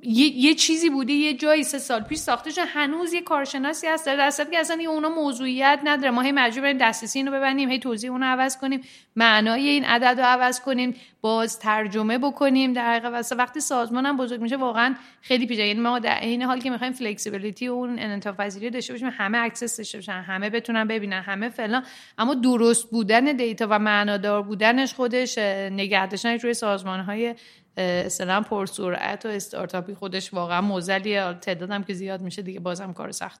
یه،, یه چیزی بوده یه جایی سه سال پیش ساخته شده هنوز یه کارشناسی هست. در دست که اصلا اونا موضوعیت نداره. ما هی مجبور بریم دسترسی اینو ببندیم هی توضیح اونو عوض کنیم معنای این عدد رو عوض کنیم باز ترجمه بکنیم. در حقیقت وقتی سازمان هم بزرگ میشه واقعا خیلی پیچیده. یعنی ما در این حال که می‌خوایم flexibility و اون انعطاف پذیری داشته باشیم همه access داشته باشن همه بتونن ببینن همه فلان. اما درست بودن دیتا و معنادار بودنش خودش نگه روی سازمان های اصلا پرسرعت و استارتاپی خودش واقعا موزلیه تعدادم که زیاد میشه دیگه بازم کار سخت.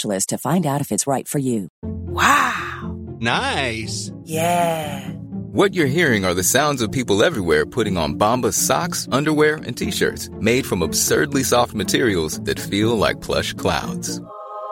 specialist to find out if it's right for you. Wow! Nice! Yeah! What you're hearing are the sounds of people everywhere putting on Bombas socks, underwear, and t-shirts made from absurdly soft materials that feel like plush clouds.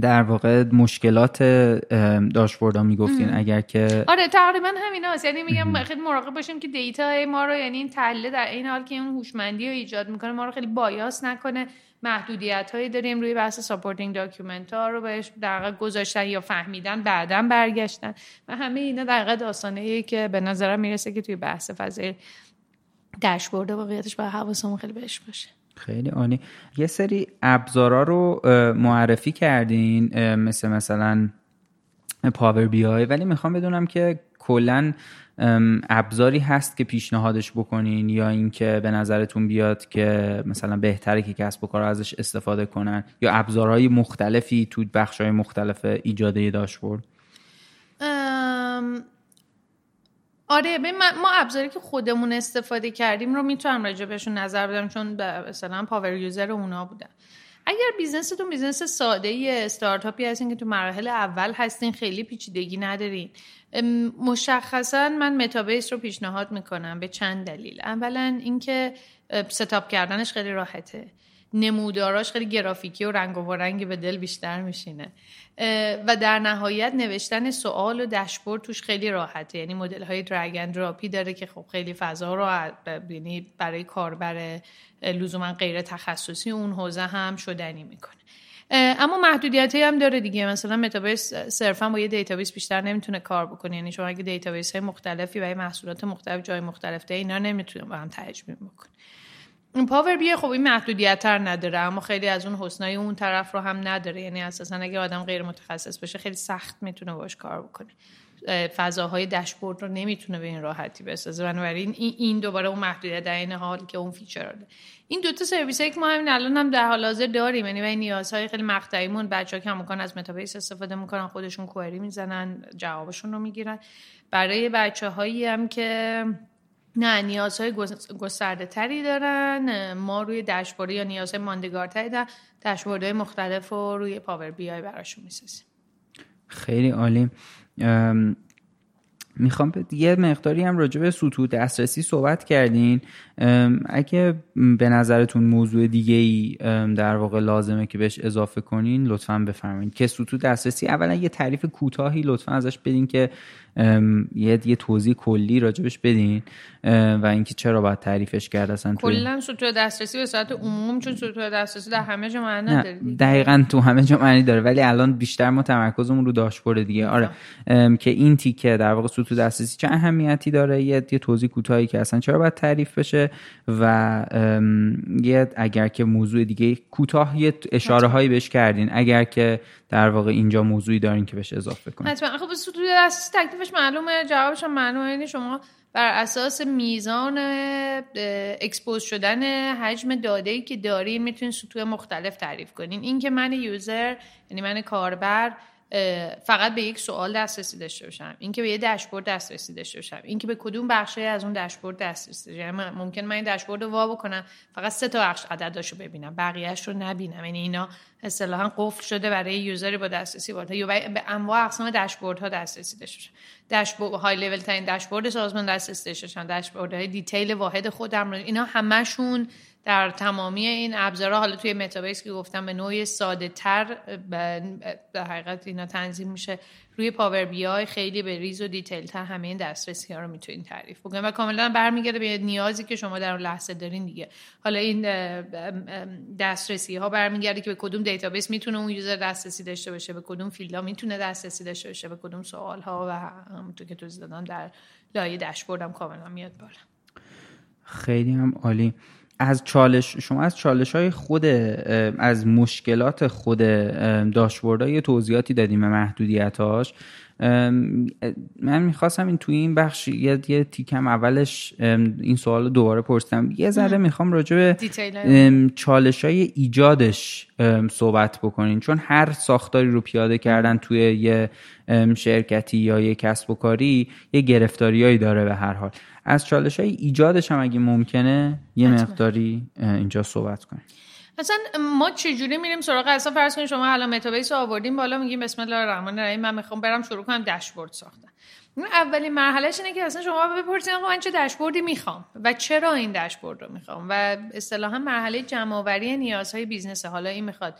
در واقع مشکلات داشبوردها می‌گفتین اگر که آره تقریبا همین هست یعنی میگم خیلی مراقب باشیم که data ما رو یعنی این تحلیل در این حال که اون هوشمندی رو ایجاد می‌کنه ما رو خیلی bias نکنه. محدودیت هایی داریم روی بحث supporting document ها رو بهش در گذاشتن یا فهمیدن بعدا برگشتن. و همه اینا در داستانه ای که به نظرم می‌رسه که توی بحث فضای داشبورد واقعیتش باید حواسمون خیلی بهش باشه. خیلی عالی. یه سری ابزارا رو معرفی کردین مثل مثلا پاور بی آی ولی می‌خوام بدونم که کلا ابزاری هست که پیشنهادش بکنین یا اینکه به نظرتون بیاد که مثلا بهتره که کسب و کار ازش استفاده کنن یا ابزارهای مختلفی تو بخشهای مختلف ایجاده داشبورد آره ما ابزاری که خودمون استفاده کردیم رو می‌تونم راجع بهشون نظر بدم چون مثلا power user اونا بودن. اگر business تون business ساده ای استارتاپی هستین که تو مراحل اول هستین خیلی پیچیدگی ندارین. مشخصا من متابیس رو پیشنهاد می‌کنم به چند دلیل. اولا اینکه setup کردنش خیلی راحته. نموداراش خیلی گرافیکی و رنگ و رنگی به دل بیشتر میشینه. و در نهایت نوشتن سوال و داشبورد توش خیلی راحته. یعنی مدل های drag and drop ی داره که خب خیلی فضا رو یعنی برای کاربر لزوما غیر تخصصی اون حوزه هم شدنی می‌کنه. اما محدودیت هم داره دیگه. مثلا متابیس صرفا با یه دیتابیس بیشتر نمی‌تونه کار بکنه. یعنی شما اگه دیتابیس های مختلفی و محصولات مختلف جای مختلف ده اینا نمی‌تونه با هم تجمیع بکنه. Power BI خب این محدودیت رو نداره اما خیلی از اون حسنای اون طرف رو هم نداره. یعنی اساسا اگه آدم غیر متخصص باشه خیلی سخت می‌تونه باش کار بکنه. فضاهای داشبورد رو نمی‌تونه به این راحتی بسازه. بنابراین این دوباره اون محدودیت در این حال که اون feature داره. این دوتا سرویس که ما همین الان هم در حال حاضر داریم یعنی این نیازهای خیلی مقطعیمون بچه‌ها که امکان از متابیس استفاده می‌کنن خودشون query می‌زنن جوابشون رو می‌گیرن. برای بچه هایی هم که نه نیازهای گسترده تری دارن. ما روی داشبورد یا نیازهای ماندگارتری در داشبوردهای مختلف رو روی Power BI براشون می‌سازیم. خیلی عالی. می‌خوام یه مقداری هم راجع به سطوح دسترسی صحبت کردین. اگه به نظرتون موضوع دیگه ای در واقع لازمه که بهش اضافه کنین لطفا بفرمایید که سطوح دسترسی اولا یه تعریف کوتاهی لطفا ازش بدین که یه یه توضیح کلی راجبش بدین. و اینکه چرا باید تعریفش کرد اصلا کلا سطوح دسترسی به صورت عموم چون سطوح دسترسی در همه جا معنی نداره دقیقا تو همه جا معنی داره ولی الان بیشتر ما تمرکزمون رو داشبورد دیگه. آره. که این تیکه در واقع سطوح دسترسی چه اهمیتی داره؟ یه, یه توضیح کوتاهی که اصلا چرا باید تعریف بشه؟ و یه اگر که موضوع دیگه کوتاه یه اشاره هایی بهش کردین اگر که در واقع اینجا موضوعی دارین که بهش اضافه کنین. حتما. خب سطوح دسترسی تکلیفش معلومه جوابش هم معلومه. یعنی شما بر اساس میزان expose شدن حجم داده ای که دارین می‌تونین سطوح مختلف تعریف کنین. این که من user یعنی من کاربر فقط به یک سوال دسترسی داشته باشم. اینکه به یه داشبورد دسترسی داشته باشم. اینکه به کدوم بخشی از اون داشبورد دسترسی یعنی ممکن من این داشبورد رو وا بکنم فقط سه تا بخش عدداشو ببینم. بقیه‌اش رو نبینم. یعنی اینا اصطلاحا قفل شده برای user ی با دسترسی بالاتر یا به انواع اقسام داشبوردها دسترسی داشته باشم. داشبورد های لول ترین داشبورد سازمان دسترسی داشته باشم. داشبوردهای detail واحد خودم رو. اینا همشون در تمامی این ابزارها حالا توی متابیس که گفتم به نوعی ساده تر در حقیقت اینا تنظیم میشه. روی Power BI خیلی به ریز و detail تر همه این دسترسی ها رو می‌تونین تعریف بکنید و کاملا برمیگرده به نیازی که شما در اون لحظه دارین دیگه. حالا این دسترسی ها برمیگرده که به کدوم دیتابیس می‌تونه اون user دسترسی داشته باشه به کدوم field ها می‌تونه دسترسی داشته باشه به کدوم سوال ها و همونطور که توضیح دادم در لایه داشبوردم کاملا میاد بالا. خیلی هم عالی. از چالش شما از چالش های خود از مشکلات خود داشبورد های توضیحاتی دادیم به محدودیتاش من می‌خواستم این توی این بخش یه, یه تیکم اولش این سوال رو دوباره پرسیدم. یه ذره می‌خوام راجع به چالش های ایجادش صحبت بکنین. چون هر ساختاری رو پیاده کردن توی یه شرکتی یا یه کسب و کاری یه گرفتاریایی داره به هر حال. از چالش های ایجادش هم اگه ممکنه یه مقداری اینجا صحبت کنیم. اصلا ما چجوری میریم سراغ؟ اصلا فرض کنید شما الان متابیس آوردیم بالا میگیم بسم الله الرحمن الرحیم من می‌خوام برم شروع کنم داشبورد ساختن. اولین مرحلهش اینه که اصلا شما بپرسید آقا من چه داشبوردی می‌خوام و چرا این داشبورد رو می‌خوام؟ و اصطلاحا مرحله جمعآوری نیازهای business حالا این می‌خواد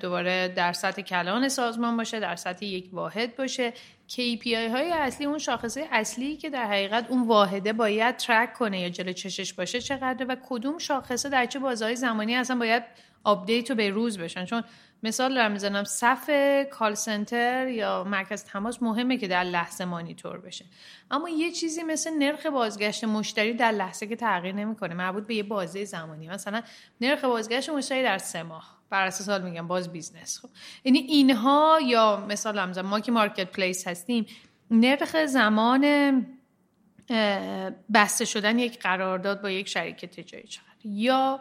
دوباره در سطح کلان سازمان باشه در سطح یک واحد باشه. KPI های اصلی اون شاخصه اصلی که در حقیقت اون واحده باید track کنه یا جلو چشش باشه چقدر و کدوم شاخصه در چه بازهای زمانی اصلا باید update و به روز بشن. چون مثال دارم می‌زنم صف call center یا مرکز تماس مهمه که در لحظه مانیتور بشه. اما یه چیزی مثل نرخ بازگشت مشتری در لحظه که تغییر نمی‌کنه مربوط به یه بازه زمانی. مثلا نرخ بازگشت مشتری در سه ماه. بر اساس حال میگم باز business. خب یعنی اینها یا مثال هم ما که marketplace هستیم نرخ زمان بسته شدن یک قرارداد با یک شریک تجاری چقدر؟ یا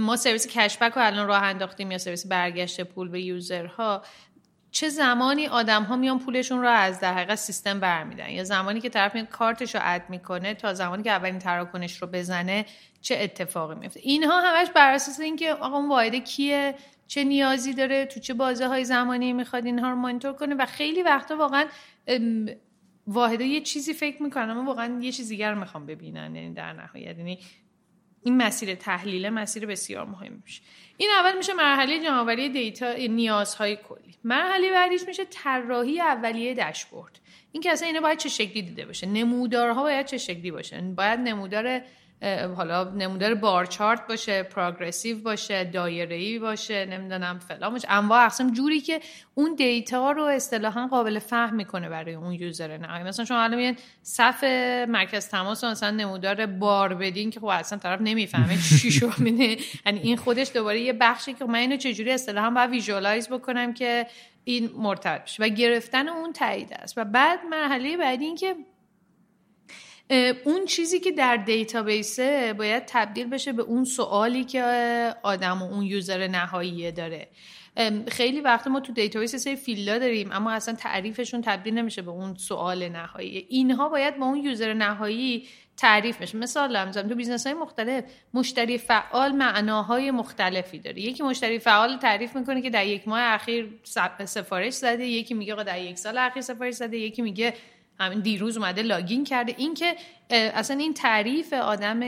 ما سرویس cashback رو الان راه انداختیم یا سرویس برگشت پول به user ها چه زمانی آدم ها میان پولشون رو از در حقیقت سیستم برمیدن یا زمانی که طرف میاد کارتش رو add می‌کنه تا زمانی که اولین تراکنش رو بزنه چه اتفاقی میفته اینها همش بر اساس اینکه آقا اون واحد کیه؟ چه نیازی داره؟ تو چه بازه های زمانی می‌خواد اینها رو مانیتور کنه؟ و خیلی وقتا واقعا واحده یه چیزی فکر می‌کنن اما واقعا یه چیز دیگر می‌خوام ببینن یعنی در نهایت. یعنی این مسیر تحلیل مسیر بسیار مهم میشه. این اول میشه مرحله جمعآوری دیتا نیازهای کلی. مرحله بعدیش میشه طراحی اولیه داشبورد. این که اصلا اینا باید چه شکلی دیده باشه. نمودارها باید چه شکلی باشه. باید نمودار حالا نمودار bar chart باشه progressive باشه دایره باشه نمی‌دونم فلان باشه. انواع اقسام جوری که اون data رو اصطلاحا قابل فهم می‌کنه برای اون user. نه مثلا شما الان میگن صف مرکز تماس مثلا نمودار بار بدین که خب اصلا طرف نمی‌فهمه چی شو یعنی این خودش دوباره یه بخشی که من اینو چجوری اصطلاحا باید visualize بکنم که این مرتبط و گرفتن اون تایید است. و بعد مرحله بعدی این که اون چیزی که در database ه باید تبدیل بشه به اون سوالی که آدم و اون user نهایی داره. خیلی وقت ما تو database سری field ا داریم اما اصلا تعریفشون تبدیل نمیشه به اون سوال نهایی. اینها باید با اون user نهایی تعریف بشه. مثال هم بزنم تو business های مختلف مشتری فعال معناهای مختلفی داره. یکی مشتری فعال تعریف می‌کنه که در یک ماه اخیر سفارش زده یکی میگه در یک سال اخیر سفارش زده یکی میگه همین دیروز اومده login کرده. این که اصلا این تعریف آدم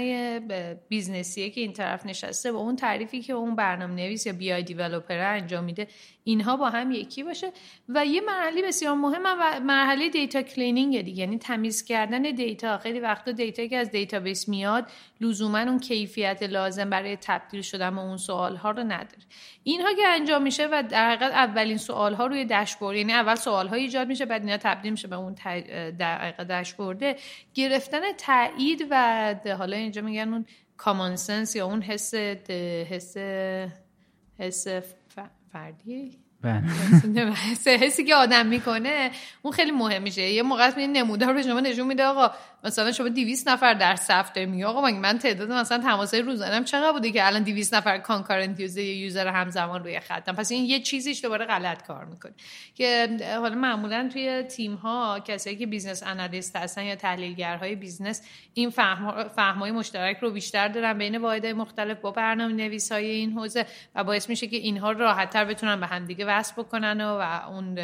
business یه که این طرف نشسته و اون تعریفی که اون برنامه نویس یا BI developer انجام میده اینها با هم یکی باشه. و یه مرحله بسیار مهم و مرحله data cleaning دیگه یعنی تمیز کردن data خیلی وقتا data که از database میاد لزوما اون کیفیت لازم برای تبدیل شدن به اون سوال ها رو نداره. اینها که انجام میشه و در حقیقت اولین سوال ها روی داشبورد یعنی اول سوال ها ایجاد میشه بعد اینا تبدیل میشه به اون در داشبورد گرفتن تایید و حالا اینجا میگن اون common sense یا اون حس حس حس فردی. حسی که آدم می‌کنه اون خیلی مهم میشه یه موقع این نمودار رو شما نشون میده آقا مثلا شما 200 نفر در صف میگه آقا من تعداد مثلا تماسای روزانم چقدر بوده که الان 200 نفر concurrent user یوزر همزمان روی خطم؟ پس این یه چیزیش دوباره غلط کار می‌کنه. که حالا معمولا توی تیم ها کسایی که business analyst هستن یا تحلیلگرهای business این فهم فهمای مشترک رو بیشتر دارن بین واحدهای مختلف با برنامه نویس های این حوزه و باعث میشه که اینها راحت تر بتونن به همدیگه وصل بکنن و, اون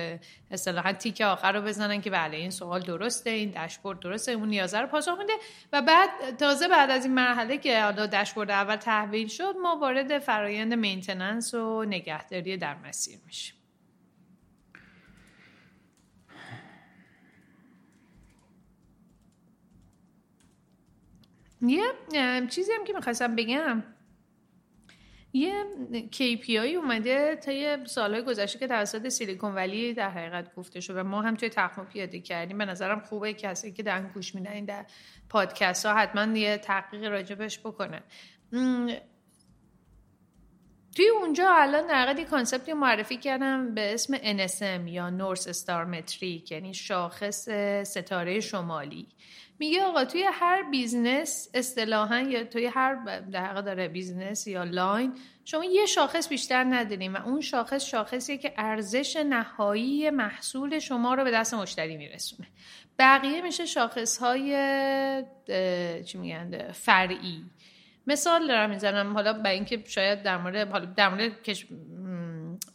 اصطلاحا تیک آخر رو بزنن که بله این سوال درسته این داشبورد درسته اون نیازه رو پاسخ میده. و بعد تازه بعد از این مرحله که حالا داشبورد اول تحویل شد ما وارد فرایند maintenance و نگهداری در مسیر میشیم. یه چیزی هم که می‌خواستم بگم یه KPI اومده تا یه سالهای گذشته که توسط سیلیکون ولی در حقیقت گفته شد و ما هم توی تخم پیاده کردیم. به نظرم خوبه کسی که دارن گوش میدن در پادکست ها حتما یه تحقیق راجبش بکنن توی اونجا الان در حقیقت کانسپتی معرفی کردم به اسم NSM یا نورس استار متریک یعنی شاخص ستاره شمالی. میگه آقا توی هر business اصطلاحا یا توی هر در داره business یا line شما یه شاخص بیشتر نداریم و اون شاخص شاخصیه که ارزش نهایی محصول شما رو به دست مشتری میرسونه. بقیه میشه شاخص های چی میگن فرعی. مثال دارم می‌زنم حالا به اینکه شاید در مورد حالا در مورد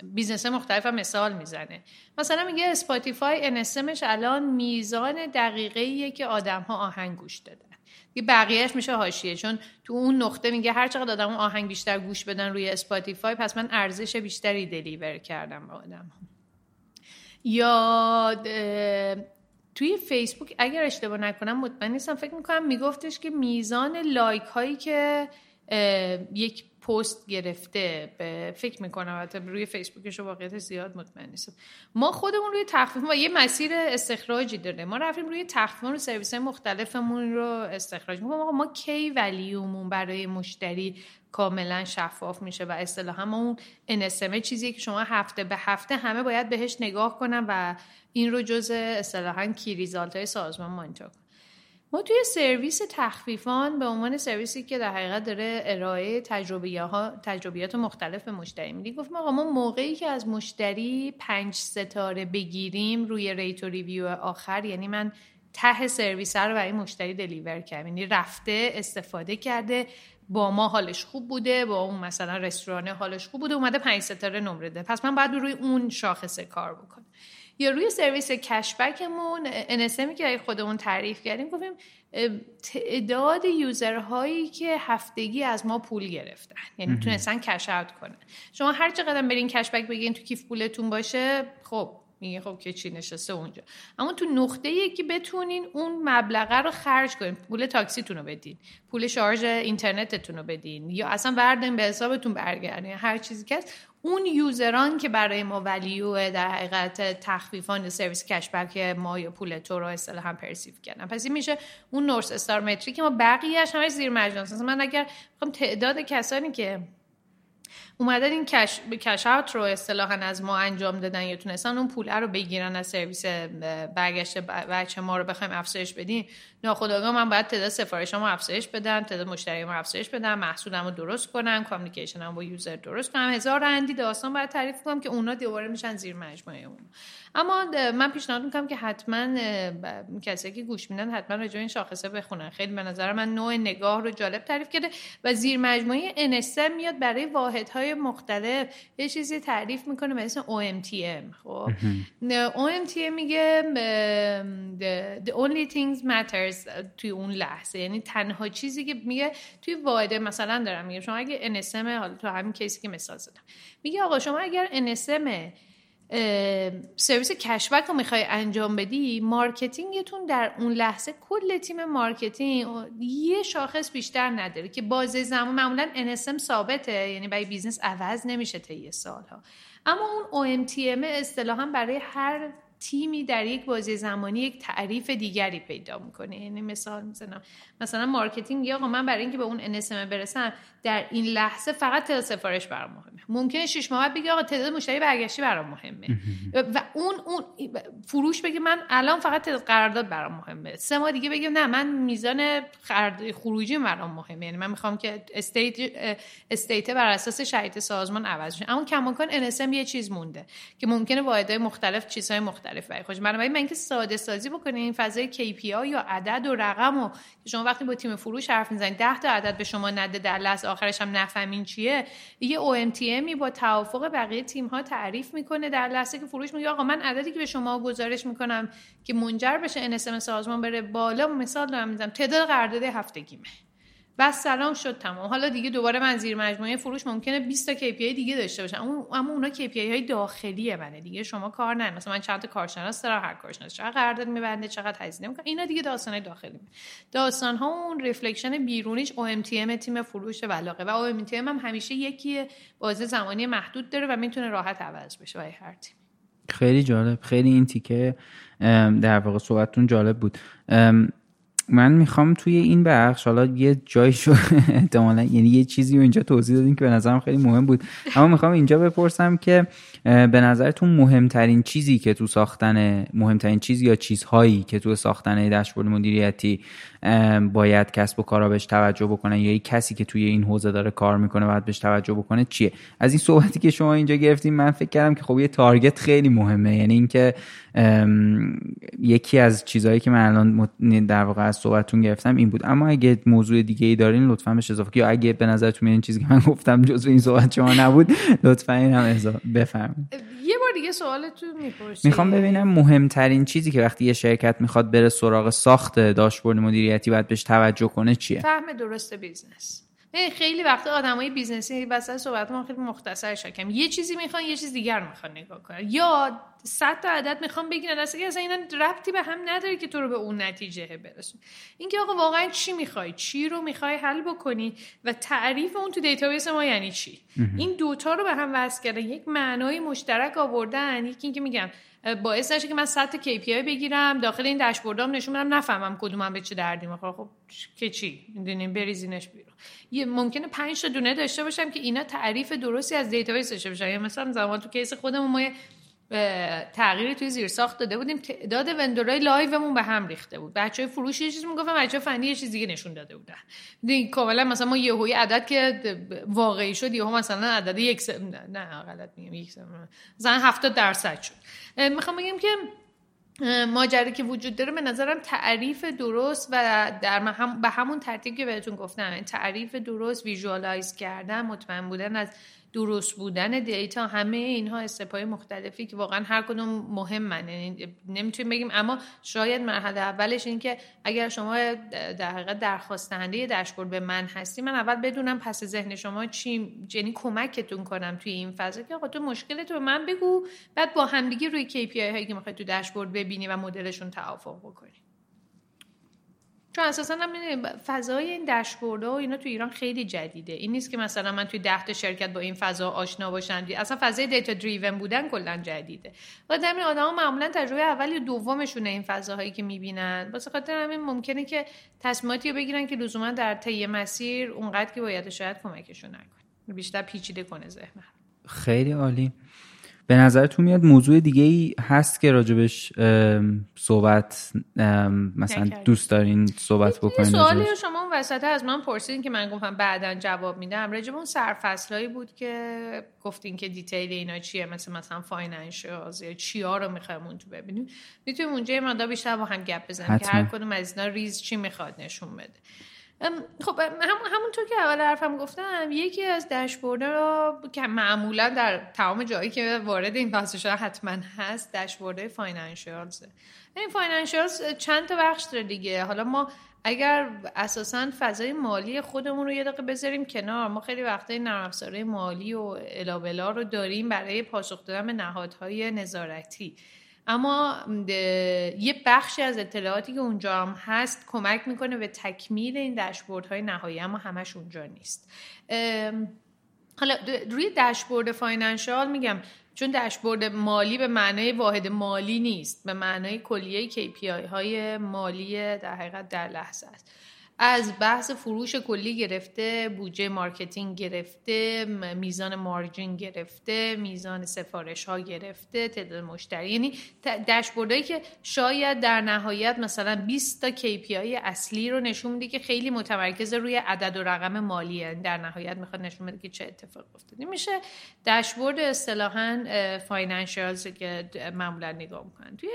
business مختلف هم مثال می‌زنه مثلا میگه اسپاتیفای NSM ش الان میزان دقیقه که آدم ها آهنگ گوش دادن بقیهش میشه حاشیه چون تو اون نقطه میگه هر چقدر آدم آهنگ بیشتر گوش بدن روی اسپاتیفای پس من ارزش بیشتری deliver کردم به آدم ها. یا توی فیسبوک اگر اشتباه نکنم مطمئن نیستم فکر می‌کنم میگفتش که میزان like هایی که یک پست گرفته به فکر می‌کنم البته روی فیسبوکش واقعیت زیاد مطمئن نیستم. ما خودمون روی تخفیفان یه مسیر استخراجی داره ما رفتیم روی تخفیفان رو سرویس مختلفمون رو استخراج می‌کنیم. ما کی value مون برای مشتری کاملا شفاف میشه؟ و اصطلاحا اون NSM چیزی که شما هفته به هفته همه باید بهش نگاه کنن و این رو جز اصطلاحا key result های سازمان مانیتور ما توی سرویس تخفیفان به عنوان سرویسی که در حقیقت داره ارائه تجربیات مختلف به مشتری میدی گفتم آقا ما موقعی که از مشتری پنج ستاره بگیریم روی rate و review آخر یعنی من ته سرویس رو برای مشتری دلیور کردم. یعنی رفته استفاده کرده با ما حالش خوب بوده با اون مثلا رستوران حالش خوب بوده اومده پنج ستاره نمره ده. پس من باید روی اون شاخصه کار بکنم. یا روی سرویس کشبکمون NSMی که خودمون تعریف کردیم گفتیم تعداد یوزرهایی که هفتگی از ما پول گرفتن. یعنی تونستن کش اوت کنن. شما هر چقدر برین کشبک بگین تو کیف پولتون باشه خب میگه خب که چی نشسته اونجا. اما تو نقطه ای که بتونین اون مبلغه رو خرج کنین پول تاکسیتون رو بدین پول شارژ اینترنتتون رو بدین یا اصلا بردین به حسابتون برگردین هر چیزی که هست اون user ان که برای ما value در حقیقت تخفیفان سرویس cashback ما یا پول تو رو اصطلاح هم perceive کردن. پس این میشه اون North Star Metric که ما بقیهش همش زیر مجموعه‌س من اگر تعداد کسانی که اومدن این cash cash رو اصطلاحا از ما انجام دادن یا تونستن اون پول رو بگیرن از سرویس برگشت بچه ما رو بخوایم افزایش بدیم ناخداگاه من باید تعداد سفارشامو افزایش بدم تعداد مشتریامو افزایش بدم محصولمو درست کنم کامیکیشنمو با یوزر درست کنم. هزار اندی داستان باید تعریف کنم که اونا دوباره میشن زیر مجموعه اون. اما من پیشنهاد می‌کنم که حتما کسی که گوش میدن حتما راجع این شاخصه بخونن. خیلی به نظر من نوع نگاه رو جالب تعریف کرده و زیر مجموعه NSM میاد برای واحدهای مختلف. یه چیزی تعریف می‌کنه به اسم OMTM خب؟ OMTM میگه the only things توی اون لحظه. یعنی تنها چیزی که میگه توی واحده مثلا دارم میگه شما اگه NSM حالا تو همین case ی که مثال زدم میگه آقا شما اگر NSM سرویس cashback رو می‌خوای انجام بدی marketing تون در اون لحظه کل تیم marketing یه شاخص بیشتر نداره که بازه زمان معمولا NSM ثابته یعنی برای business عوض نمیشه طی سالها. اما اون OMTM اصطلاحا برای هر تیمی در یک بازه زمانی یک تعریف دیگری پیدا می‌کنه. یعنی مثال می‌زنم. مثلا marketing یا آقا من برای اینکه به اون NSM برسم در این لحظه فقط تعداد سفارش برام مهمه. ممکنه شش ماه بگه آقا تعداد مشتری برگشتی برام مهمه. و اون اون فروش بگه من الان فقط تعداد قرارداد برام مهمه. سه ماه دیگه بگه نه من میزان خروجی برام مهمه. یعنی من می‌خوام که استیت استیت بر اساس شرایط سازمان عوض شه اما کماکان NSM یه چیز مونده که ممکنه واحدهای مختلف چیزهای مختلف برای خودش. بنابراین من اینکه ساده سازی بکنین فضای KPI یا عدد و رقم و شما وقتی با تیم فروش حرف می‌زنید 10 تا عدد به شما نده در لحظه آخرش هم نفهمین چیه. یه OMTMی با توافق بقیه تیم ها تعریف می‌کنه در لحظه که فروش میگه آقا من عددی که به شما گزارش می‌کنم که منجر بشه NSM سازمان بره بالا مثال دارم می‌زنم تعداد قرارداد هفتگیمه. والسلام شد تمام. حالا دیگه دوباره من زیر مجموعه فروش ممکنه 20 تا KPI دیگه داشته باشم. اما اونا KPI های داخلیه منه دیگه شما کار نه مثلا من چند تا کارشناس دارم هر کارشناس چقدر قرارداد میبنده چقدر هزینه می‌کنه. اینا دیگه داستان داخلی. داستان ها اون reflection بیرونیش OMTM تیم فروش والا و OMTM هم همیشه یکی بازه زمانی محدود داره و می‌تونه راحت عوض بشه. برای هر تیم. خیلی جالب. خیلی این تیکه در واقع صحبتتون جالب بود. من می‌خوام توی این بخش حالا یه جایی شو احتمالا یعنی یه چیزی رو اینجا توضیح دادیم که به نظرم خیلی مهم بود. اما می‌خوام اینجا بپرسم که به نظرتون مهمترین چیزی که تو ساختن مهمترین چیز یا چیزهایی که تو ساختن داشبورد مدیریتی باید کسب و کارا بهش توجه بکنن یا یک کسی که توی این حوزه داره کار می‌کنه باید بهش توجه بکنه چیه؟ از این صحبتی که شما اینجا گرفتیم من فکر کردم که خب یه تارگت خیلی مهمه. یعنی اینکه یکی از چیزهایی که من الان در واقع از صحبتتون گرفتم این بود. اما اگه موضوع دیگه ای دارین لطفا بهش اضافه یا اگه به نظرتون این چیزی که من گفتم جزو این صحبت شما نبود لطفا این هم بفرمایید. یه بار دیگه سوالتون می‌پرسید می‌خوام ببینم مهمترین چیزی که وقتی یه شرکت می‌خواد بره سراغ ساخت داشبورد مدیریتی باید بهش توجه کنه چیه؟ فهم درست business. خیلی وقت آدمای business ی وسط صحبت ما خیلی مختصر شکم. یه چیزی می‌خوان یه چیز دیگر می‌خوان نگاه کنن. یا صد تا عدد می‌خوان بگیرن. اصلا اصلا اینا ربطی به هم نداره که تو رو به اون نتیجه برسون اینکه آقا واقعا چی می‌خوای؟ چی رو می‌خوای حل بکنی؟ و تعریف اون تو database ما یعنی چی؟ این دوتا رو به هم وصل کردن. یک معنای مشترک آوردن. یکی اینکه میگم باعث نشه که من 100 تا KPI بگیرم. داخل این داشبوردام نشون بدم نفهمم کدومم به چه دردی می‌خوره. خب که چی؟ می‌دونیم بریزینش بیرون. یه ممکنه 5 تا دونه داشته باشم که اینا تعریف درستی از database باشن. یا مثلا زمان تو case خودمون ما تغییری توی زیر ساخت داده بودیم تعداد vendor ای live مون به هم ریخته بود. بچه فروش یه چیزی می‌گفتن بچه فنی یه چیز دیگه نشون داده بودن. دیگه کاملا مثلا ما یهویی عدد که واقعی شد یهو مثلا عدد یک س... نه غلط میگم یک س... مثلا 70 درصد شد. می‌خوام بگم که ماجرا که وجود داره به نظرم تعریف درست و در هم به همون ترتیب که بهتون گفتم تعریف درست visualize کردن مطمئن بودن از درست بودن data همه اینها step ای مختلفی که واقعا هر کدوم مهمن. یعنی نمی‌تونیم بگیم اما شاید مرحله اولش این که اگر شما در حقیقت درخواست دهنده داشبورد به من هستی من اول بدونم پس ذهن شما چی یعنی کمکتون کنم توی این فضا که آقا تو مشکلت به من بگو بعد با همدیگه روی KPI هایی که می‌خوای تو داشبورد ببینی و مدلشون توافق بکنی. چون اساسا هم فضای این داشبورد و اینا تو ایران خیلی جدیده. این نیست که مثلا من توی ده تا شرکت با این فضا آشنا باشم. اصلا فضای دیتا دریون بودن کلا جدیده. و در آدما معمولا تجربه اول یا دومشونه این فضاهایی که می‌بینن. واسه خاطر همین ممکنه که تصمیماتی بگیرن که لزوما در طی مسیر اونقدر که باید شاید کمکشون نکنه. بیشتر پیچیده کنه ذهن خیلی عالی. به نظرتون میاد موضوع دیگه ای هست که راجبش صحبت مثلا دوست دارین صحبت بکنین سوالی رو شما اون وسط از من پرسیدین که من گفتم بعدا جواب میدم. راجب اون سرفصلایی بود که گفتین که detail اینا چیه؟ مثل مثلا financials یا چیا رو می‌خوایم اون تو ببینیم. می‌تونیم اونجا یه بیشتر با هم گپ بزنیم که هر کدوم از اینا ریز چی می‌خواد نشون بده. خب هم همونطور که اول حرفم گفتم یکی از داشبورد رو که معمولا در تمام جایی که وارد این بحث حتما هست داشبورد financials این financials چند تا بخش داره دیگه. حالا ما اگر اساسا فضای مالی خودمون رو یه دقیقه بذاریم کنار ما خیلی وقتا نرم مالی و الا بلا رو داریم برای پاسخ دادن به نهادهای نظارتی. اما یه بخشی از اطلاعاتی که اونجا هم هست کمک می‌کنه به تکمیل این های نهایی اما همش اونجا نیست. حالا روی داشبورد financial میگم چون داشبورد مالی به معنای واحد مالی نیست به معنای کلیه KPI های مالی در حقیقت در لحظه است. از بحث فروش کلی گرفته بودجه مارکتینگ گرفته میزان مارجین گرفته میزان سفارش ها گرفته تعداد مشتری. یعنی داشبوردهایی که شاید در نهایت مثلا 20 تا KPI اصلی رو نشون میده که خیلی متمرکز روی عدد و رقم مالیه. در نهایت می‌خواد نشون بده که چه اتفاق افتاده. میشه داشبورد اصطلاحا financials که معمولا نگاه می‌کنن. توی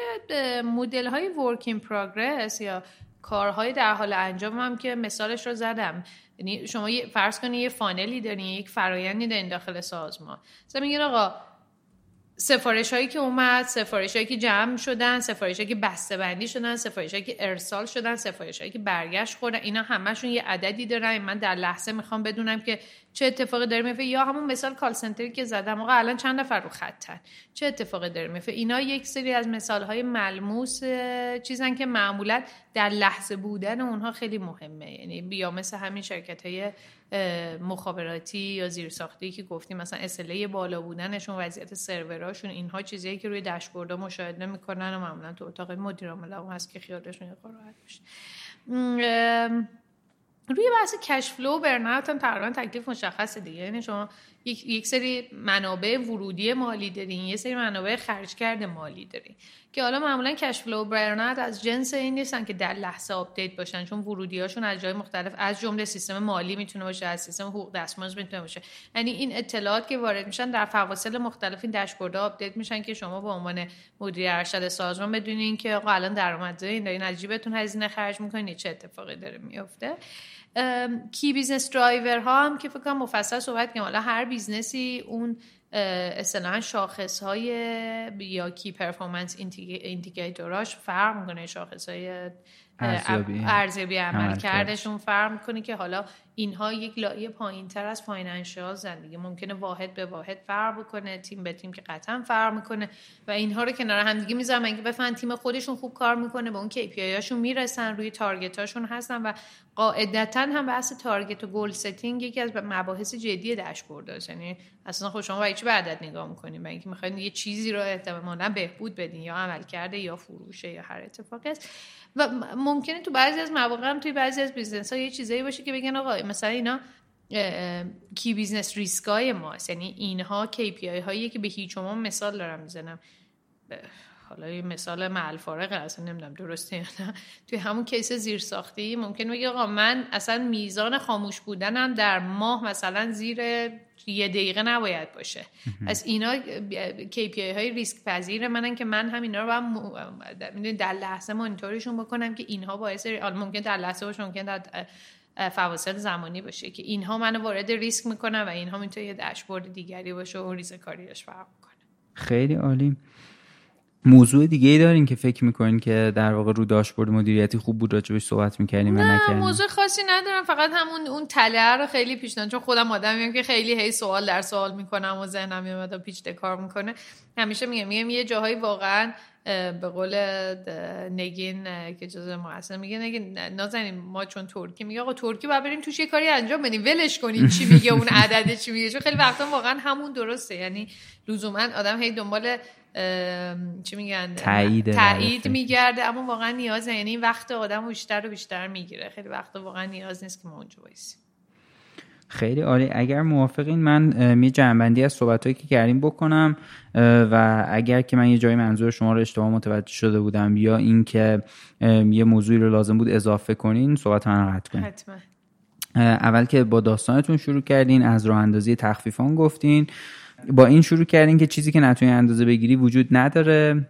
مدل های work progress یا کارهای در حال انجام هم که مثالش رو زدم. یعنی شما فرض کنید یه funnel ی دارین یک فرایندی دارین داخل سازمان. مثلا میگین آقا سفارش هایی که اومد سفارش هایی که جمع شدن سفارش هایی که بسته بندی شدن سفارش هایی که ارسال شدن سفارش هایی که برگشت خوردن اینا همشون یه عددی دارن. من در لحظه می‌خوام بدونم که چه اتفاقی داره میفته یا همون مثال کال سنتری که زدم. آقا الان چند نفر رو خطن؟ چه اتفاقی داره میفته اینا یک سری از مثال های ملموس چیزن که معمولا در لحظه بودن اونها خیلی مهمه. یعنی بیا مثل همین شرکت های مخابراتی یا زیرساختی که گفتیم مثلا SLA بالا بودنشون وضعیت سروراشون اینها چیزایی که روی داشبورد مشاهده می‌کنن و معمولا تو اتاق مدیر عامل هست که خیالشون یه راحت بشه روی بحث cash flow burn out هم تقریبا تکلیف مشخصه دیگه. یعنی شما یک, یک سری منابع ورودی مالی دارین یه سری منابع خرج کرده مالی دارین. که حالا معمولا cash flow burn out از جنس این نیستن که در لحظه update باشن چون ورودی هاشون از جای مختلف از جمله سیستم مالی می‌تونه باشه از سیستم حقوق دستمزد می‌تونه باشه. یعنی این اطلاعات که وارد میشن در فواصل مختلف این داشبوردها update میشن که شما به عنوان مدیر ارشد سازمان بدونین که آقا الان درآمدزایی دارین از جیبتون هزینه خرج می‌کنین چه اتفاقی داره میفته key business driver ها هم که فکر کنم مفصل صحبت کنیم حالا هر business ی اون اصطلاحا شاخص های یا key performance indicator اش فرق می‌کنه. شاخص های ارزیابی. عملکردشون فرق می‌کنه که حالا اینها یک لایه پایین تر از financial زندگی ممکنه واحد به واحد فرق بکنه تیم به تیم که قطعا فرق می‌کنه. و اینها رو کنار هم دیگه می‌ذارم. اینکه بفهمن تیم خودشون خوب کار می‌کنه به اون KPI هاشون می‌رسن روی target هاشون هستن و قاعدتا هم بحث target و goal setting یکی از مباحث جدی داشبورد یعنی اصلا خود شما برای چی بهت نگاه می‌کنین؟ برای اینکه می‌خواین یه چیزی رو احتمالاً بهبود بدین یا عملکرده یا فروشه یا هر اتفاقی است و ممکنه تو بعضی از مواقع هم توی بعضی از business ها یه چیزایی باشه که بگن آقا مثلا اینا key business risk ای ماست. یعنی اینها KPI هایی که به هیچ مثال دارم می‌زنم. حالا یه مثال معل فارغ اصلا نمی‌دونم درسته یا نه. توی همون case زیر ساختی ممکن بگی آقا من اصلا میزان خاموش بودنم در ماه مثلا زیر یه دقیقه نباید باشه. از اینا KPI های ریسک پذیر منن که من هم اینا رو باید در لحظه مانیتورشون بکنم که اینها باعث ممکن در لحظه باشه ممکن در فواصل زمانی باشه که اینها منو وارد ریسک می‌کنن و اینها می‌تونه یه داشبورد دیگری باشه و ریسک کاریش فرق کنه. خیلی عالی. موضوع دیگه ای دارین که فکر می‌کنین که در واقع رو داشبورد مدیریتی خوب بود راجبش صحبت می‌کردیم نه موضوع خاصی ندارم فقط همون اون تله رو خیلی پیشنهاد چون خودم آدمیم که خیلی هی سوال در سوال می‌کنم و ذهنم یه پیچ کار می‌کنه. همیشه میگم میگم یه جاهایی واقعا به قول نگین که جز ما اصلا میگه نگین نازنین ما چون ترکی میگه آقا ترکی باید بریم توش یه کاری انجام بدیم ولش کنیم چی میگه اون عدد چی میگه چون خیلی وقتا واقعا همون درسته. یعنی لزوما آدم هی دنبال چی میگن؟ تایید تایید میگرده اما واقعا نیاز یعنی این وقت آدم بیشتر و بیشتر می‌گیره. خیلی وقت واقعا نیاز نیست که ما اونجا بایستیم. خیلی عالی. اگر موافقین من یه جنبندی از صحبت که کردیم بکنم و اگر که من یه جایی منظور شما رو اشتباه متوجه شده بودم یا اینکه یه موضوعی رو لازم بود اضافه کنین صحبت من قطع کنین. حتما. اول که با داستانتون شروع کردین از راه اندازی تخفیفان گفتین. با این شروع کردین که چیزی که نتونی اندازه بگیری وجود نداره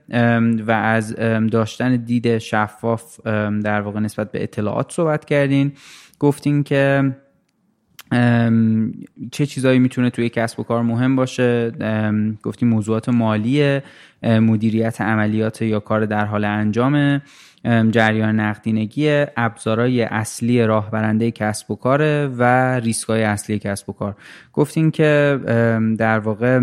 و از داشتن دید شفاف در واقع نسبت به اطلاعات صحبت کردین. گفتین که چه چیزایی می‌تونه توی کسب و کار مهم باشه؟ گفتیم موضوعات مالی مدیریت عملیات یا کار در حال انجام جریان نقدینگی ابزارهای اصلی راهبرنده کسب و کار و ریسکهای اصلی کسب و کار. گفتیم که در واقع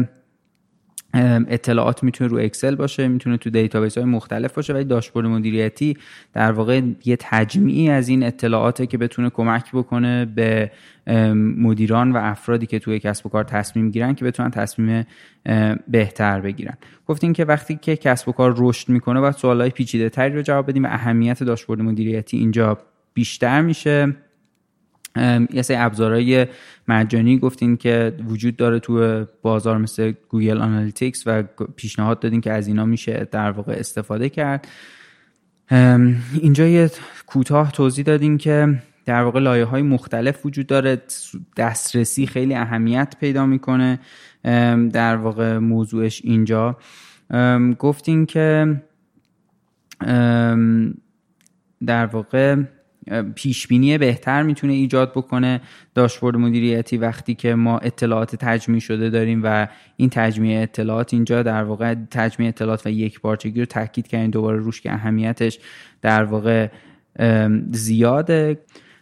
اطلاعات می‌تونه رو اکسل باشه می‌تونه تو دیتابیس های مختلف باشه ولی داشبورد مدیریتی در واقع یه تجمیعی از این اطلاعاته که بتونه کمک بکنه به مدیران و افرادی که توی کسب و کار تصمیم گیرن که بتونن تصمیم بهتر بگیرن. گفتیم که وقتی که کسب و کار رشد می‌کنه باید سوالای پیچیده تری رو جواب بدیم و اهمیت داشبورد مدیریتی اینجا بیشتر میشه. یه سری ابزارهای مجانی گفتین که وجود داره تو بازار مثل گوگل آنالیتیکس و پیشنهاد دادین که از اینا میشه در واقع استفاده کرد. اینجا یه کوتاه توضیح دادین که در واقع لایه های مختلف وجود داره. دسترسی خیلی اهمیت پیدا می‌کنه در واقع موضوعش اینجا. گفتین که در واقع پیش بینی بهتر می‌تونه ایجاد بکنه. داشبورد مدیریتی وقتی که ما اطلاعات تجمیع شده داریم و این تجمیع اطلاعات اینجا در واقع تجمیع اطلاعات و یک بارچگی رو تاکید کردیم دوباره روش که اهمیتش در واقع زیاده.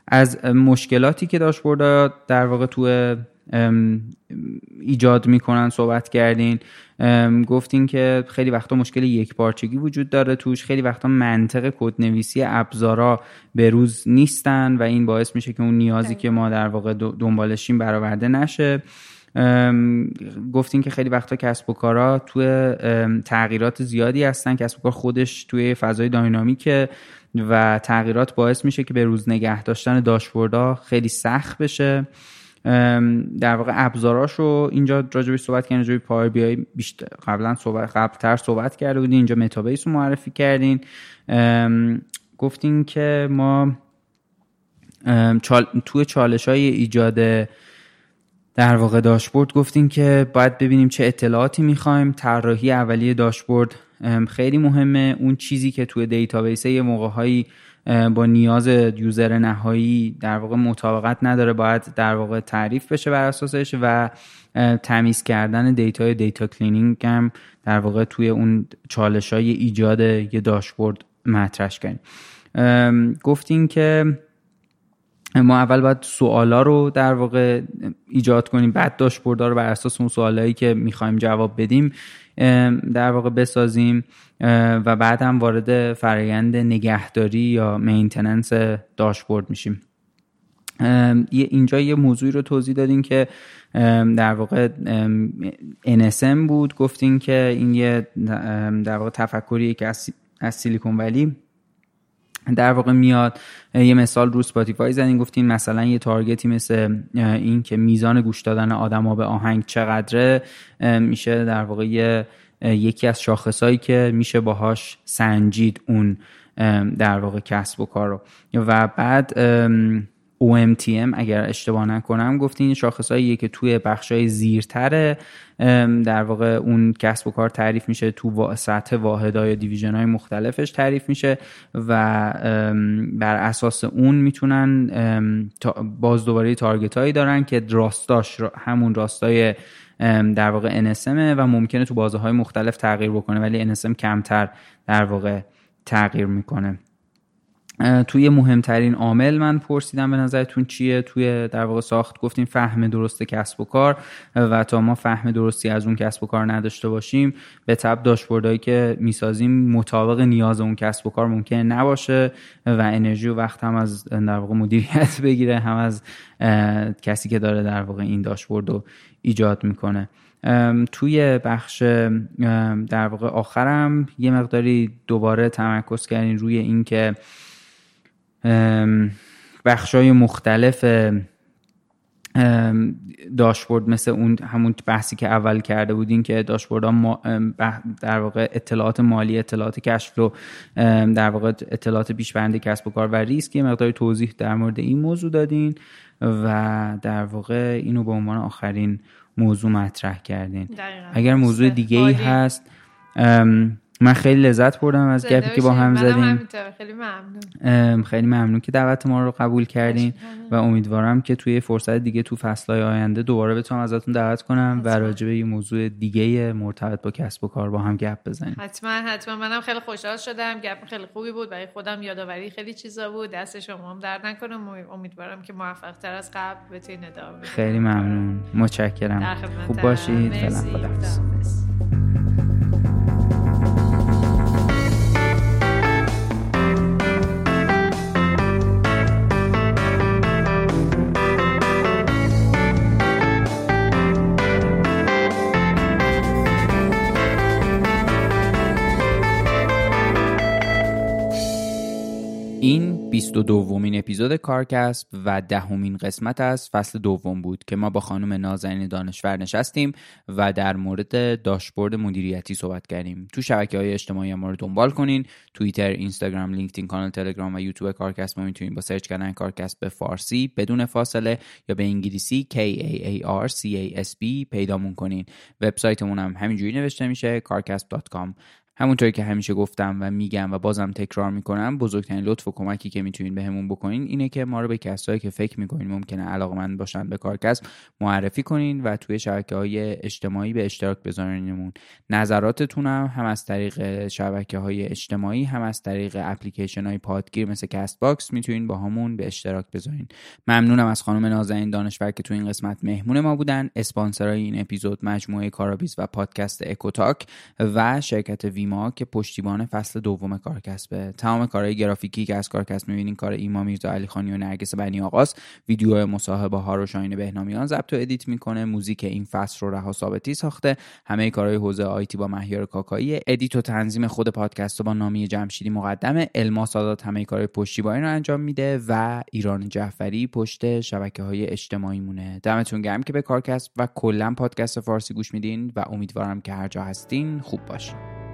از مشکلاتی که داشبورد در واقع تو ایجاد می‌کنن صحبت کردین. گفتین که خیلی وقتا مشکل یک پارچگی وجود داره توش. خیلی وقتا منطق کدنویسی ابزارا به روز نیستن و این باعث میشه که اون نیازی که ما در واقع دنبالشیم برآورده نشه. گفتین که خیلی وقتا کسب و کارا توی تغییرات زیادی هستن. کسب و کار خودش توی فضای dynamic ه و تغییرات باعث میشه که به روز نگه داشتن داشبوردها خیلی سخت بشه. در واقع ابزاراشو اینجا راجبش صحبت کردین راجب پاور بی آی بیشتر قبلا صحبت قبلتر صحبت کرده بودین اینجا متابیس رو معرفی کردین. گفتین که ما چال... توی چالش های ایجاد در واقع داشبورد گفتیم که باید ببینیم چه اطلاعاتی می‌خوایم. طراحی اولیه داشبورد خیلی مهمه. اون چیزی که توی دیتابیس یه موقع با نیاز user نهایی در واقع مطابقت نداره باید در واقع تعریف بشه بر اساسش و تمیز کردن دیتای data cleaning هم در واقع توی اون چالش های ایجاد یه داشبورد مطرح کنیم. گفتیم که ما اول باید سوالا رو در واقع ایجاد کنیم بعد داشبوردها رو بر اساس اون سوالایی که می‌خوایم جواب بدیم. در واقع بسازیم و بعد هم وارد فرایند نگهداری یا مینتننس داشبورد میشیم. اینجا یه موضوعی رو توضیح دادیم که در واقع NSM بود. گفتیم که این یه در واقع تفکریه که از سیلیکون ولی در واقع میاد یه مثال رو Spotify زدین گفتین مثلا یه target ی مثل این که میزان گوش دادن آدما به آهنگ چقدره میشه در واقع یکی از شاخصهایی که میشه باهاش سنجید اون در واقع کسب و کار رو. و بعد OMTM اگر اشتباه نکنم گفتین شاخصهایی که توی بخشای زیرتر در واقع اون کسب و کار تعریف میشه تو سطح واحدهای دیویژن های مختلفش تعریف میشه و بر اساس اون می‌تونن باز دوباره تارگت هایی دارن که راستاش همون راستای در واقع NSM و ممکنه تو بازه های مختلف تغییر بکنه ولی NSM کمتر در واقع تغییر می‌کنه. توی مهمترین عامل من پرسیدم به نظرتون چیه؟ توی در واقع ساخت گفتیم فهم درست کسب و کار و تا ما فهم درستی از اون کسب و کار نداشته باشیم به تب داشبوردهایی که می‌سازیم مطابق نیاز اون کسب و کار ممکن نباشه و انرژی و وقت هم از در واقع مدیریت بگیره هم از کسی که داره در واقع این داشبورد رو ایجاد می‌کنه. توی بخش در واقع آخرم یه مقداری دوباره تمرکز کردین روی اینکه بخشای مختلف داشبورد مثل اون همون بحثی که اول کرده بودین که داشبورد ها در واقع اطلاعات مالی اطلاعات کشف در واقع اطلاعات پیشبرند کسب و کار و ریسک یه مقداری توضیح در مورد این موضوع دادین و در واقع اینو به عنوان آخرین موضوع مطرح کردین. اگر موضوع دیگه ای هست من خیلی لذت بردم از گپی که با هم زدیم. خیلی ممنون. خیلی ممنون که دعوت ما رو قبول کردین و امیدوارم که توی فرصت دیگه تو فصلهای آینده دوباره بتونم ازتون دعوت کنم و راجع به یه موضوع دیگه مرتبط با کسب و کار با هم گپ بزنیم. حتما حتما. منم خیلی خوشحال شدم. گپ خیلی خوبی بود. برای خودم یادآوری خیلی چیزا بود. دست شما هم درد نکنه. امیدوارم که موفق تر از قبل بتونید ادامه خیلی ممنون. متشکرم. خوب باشید. فعلا 22 دومین اپیزود کارکسب و دهمین قسمت از فصل دوم بود که ما با خانم نازنین دانشور نشستیم و در مورد داشبورد مدیریتی صحبت کردیم. تو شبکه های اجتماعی ما رو دنبال کنین. توییتر اینستاگرام لینکدین کانال تلگرام و یوتیوب کارکسب ما می‌تونین با سرچ کردن کارکسب به فارسی بدون فاصله یا به انگلیسی K A A R C A S B پیدامون کنین. وبسایتمون هم همینجوری نوشته میشه carcasp.com همونطوری که همیشه گفتم و میگم و بازم تکرار می‌کنم بزرگترین لطف و کمکی که می‌تونین بهمون بکنین اینه که ما رو به کسایی که فکر می‌کنین ممکنه علاقمند باشن به کارکسب معرفی کنین و توی شبکه های اجتماعی به اشتراک بذارینمون. نظراتتونم هم از طریق شبکه های اجتماعی هم از طریق اپلیکیشن های پادگیر مثل Castbox می‌تونین باهامون به اشتراک بذارین. ممنونم از خانم نازنین دانشور که تو این قسمت مهمون ما بودن اسپانسرای این اپیزود مجموعه کارابیز و پادکست اکوتاک و شرکت ایما که پشتیبان فصل دوم کارکسبه تمام کارهای گرافیکی که از کارکسب می‌بینین کار ایما میرزا علی خانی و نرگس بنی آقاست ویدیو مصاحبه ها رو شاهین بهنامیان ضبط و ادیت می‌کنه موزیک این فصل رو رها ثابتی ساخته همه کارهای حوزه IT با مهیار کاکایی ادیت و تنظیم خود پادکست با نامی جمشیدی مقدمه الما سادات همه کارهای پشتیبانی رو انجام میده و ایران جعفری پشت شبکه های اجتماعی مونه. دمتون گرم که به کارکسب و کلا پادکست فارسی گوش میدین و امیدوارم که هر جا هستین خوب باشین.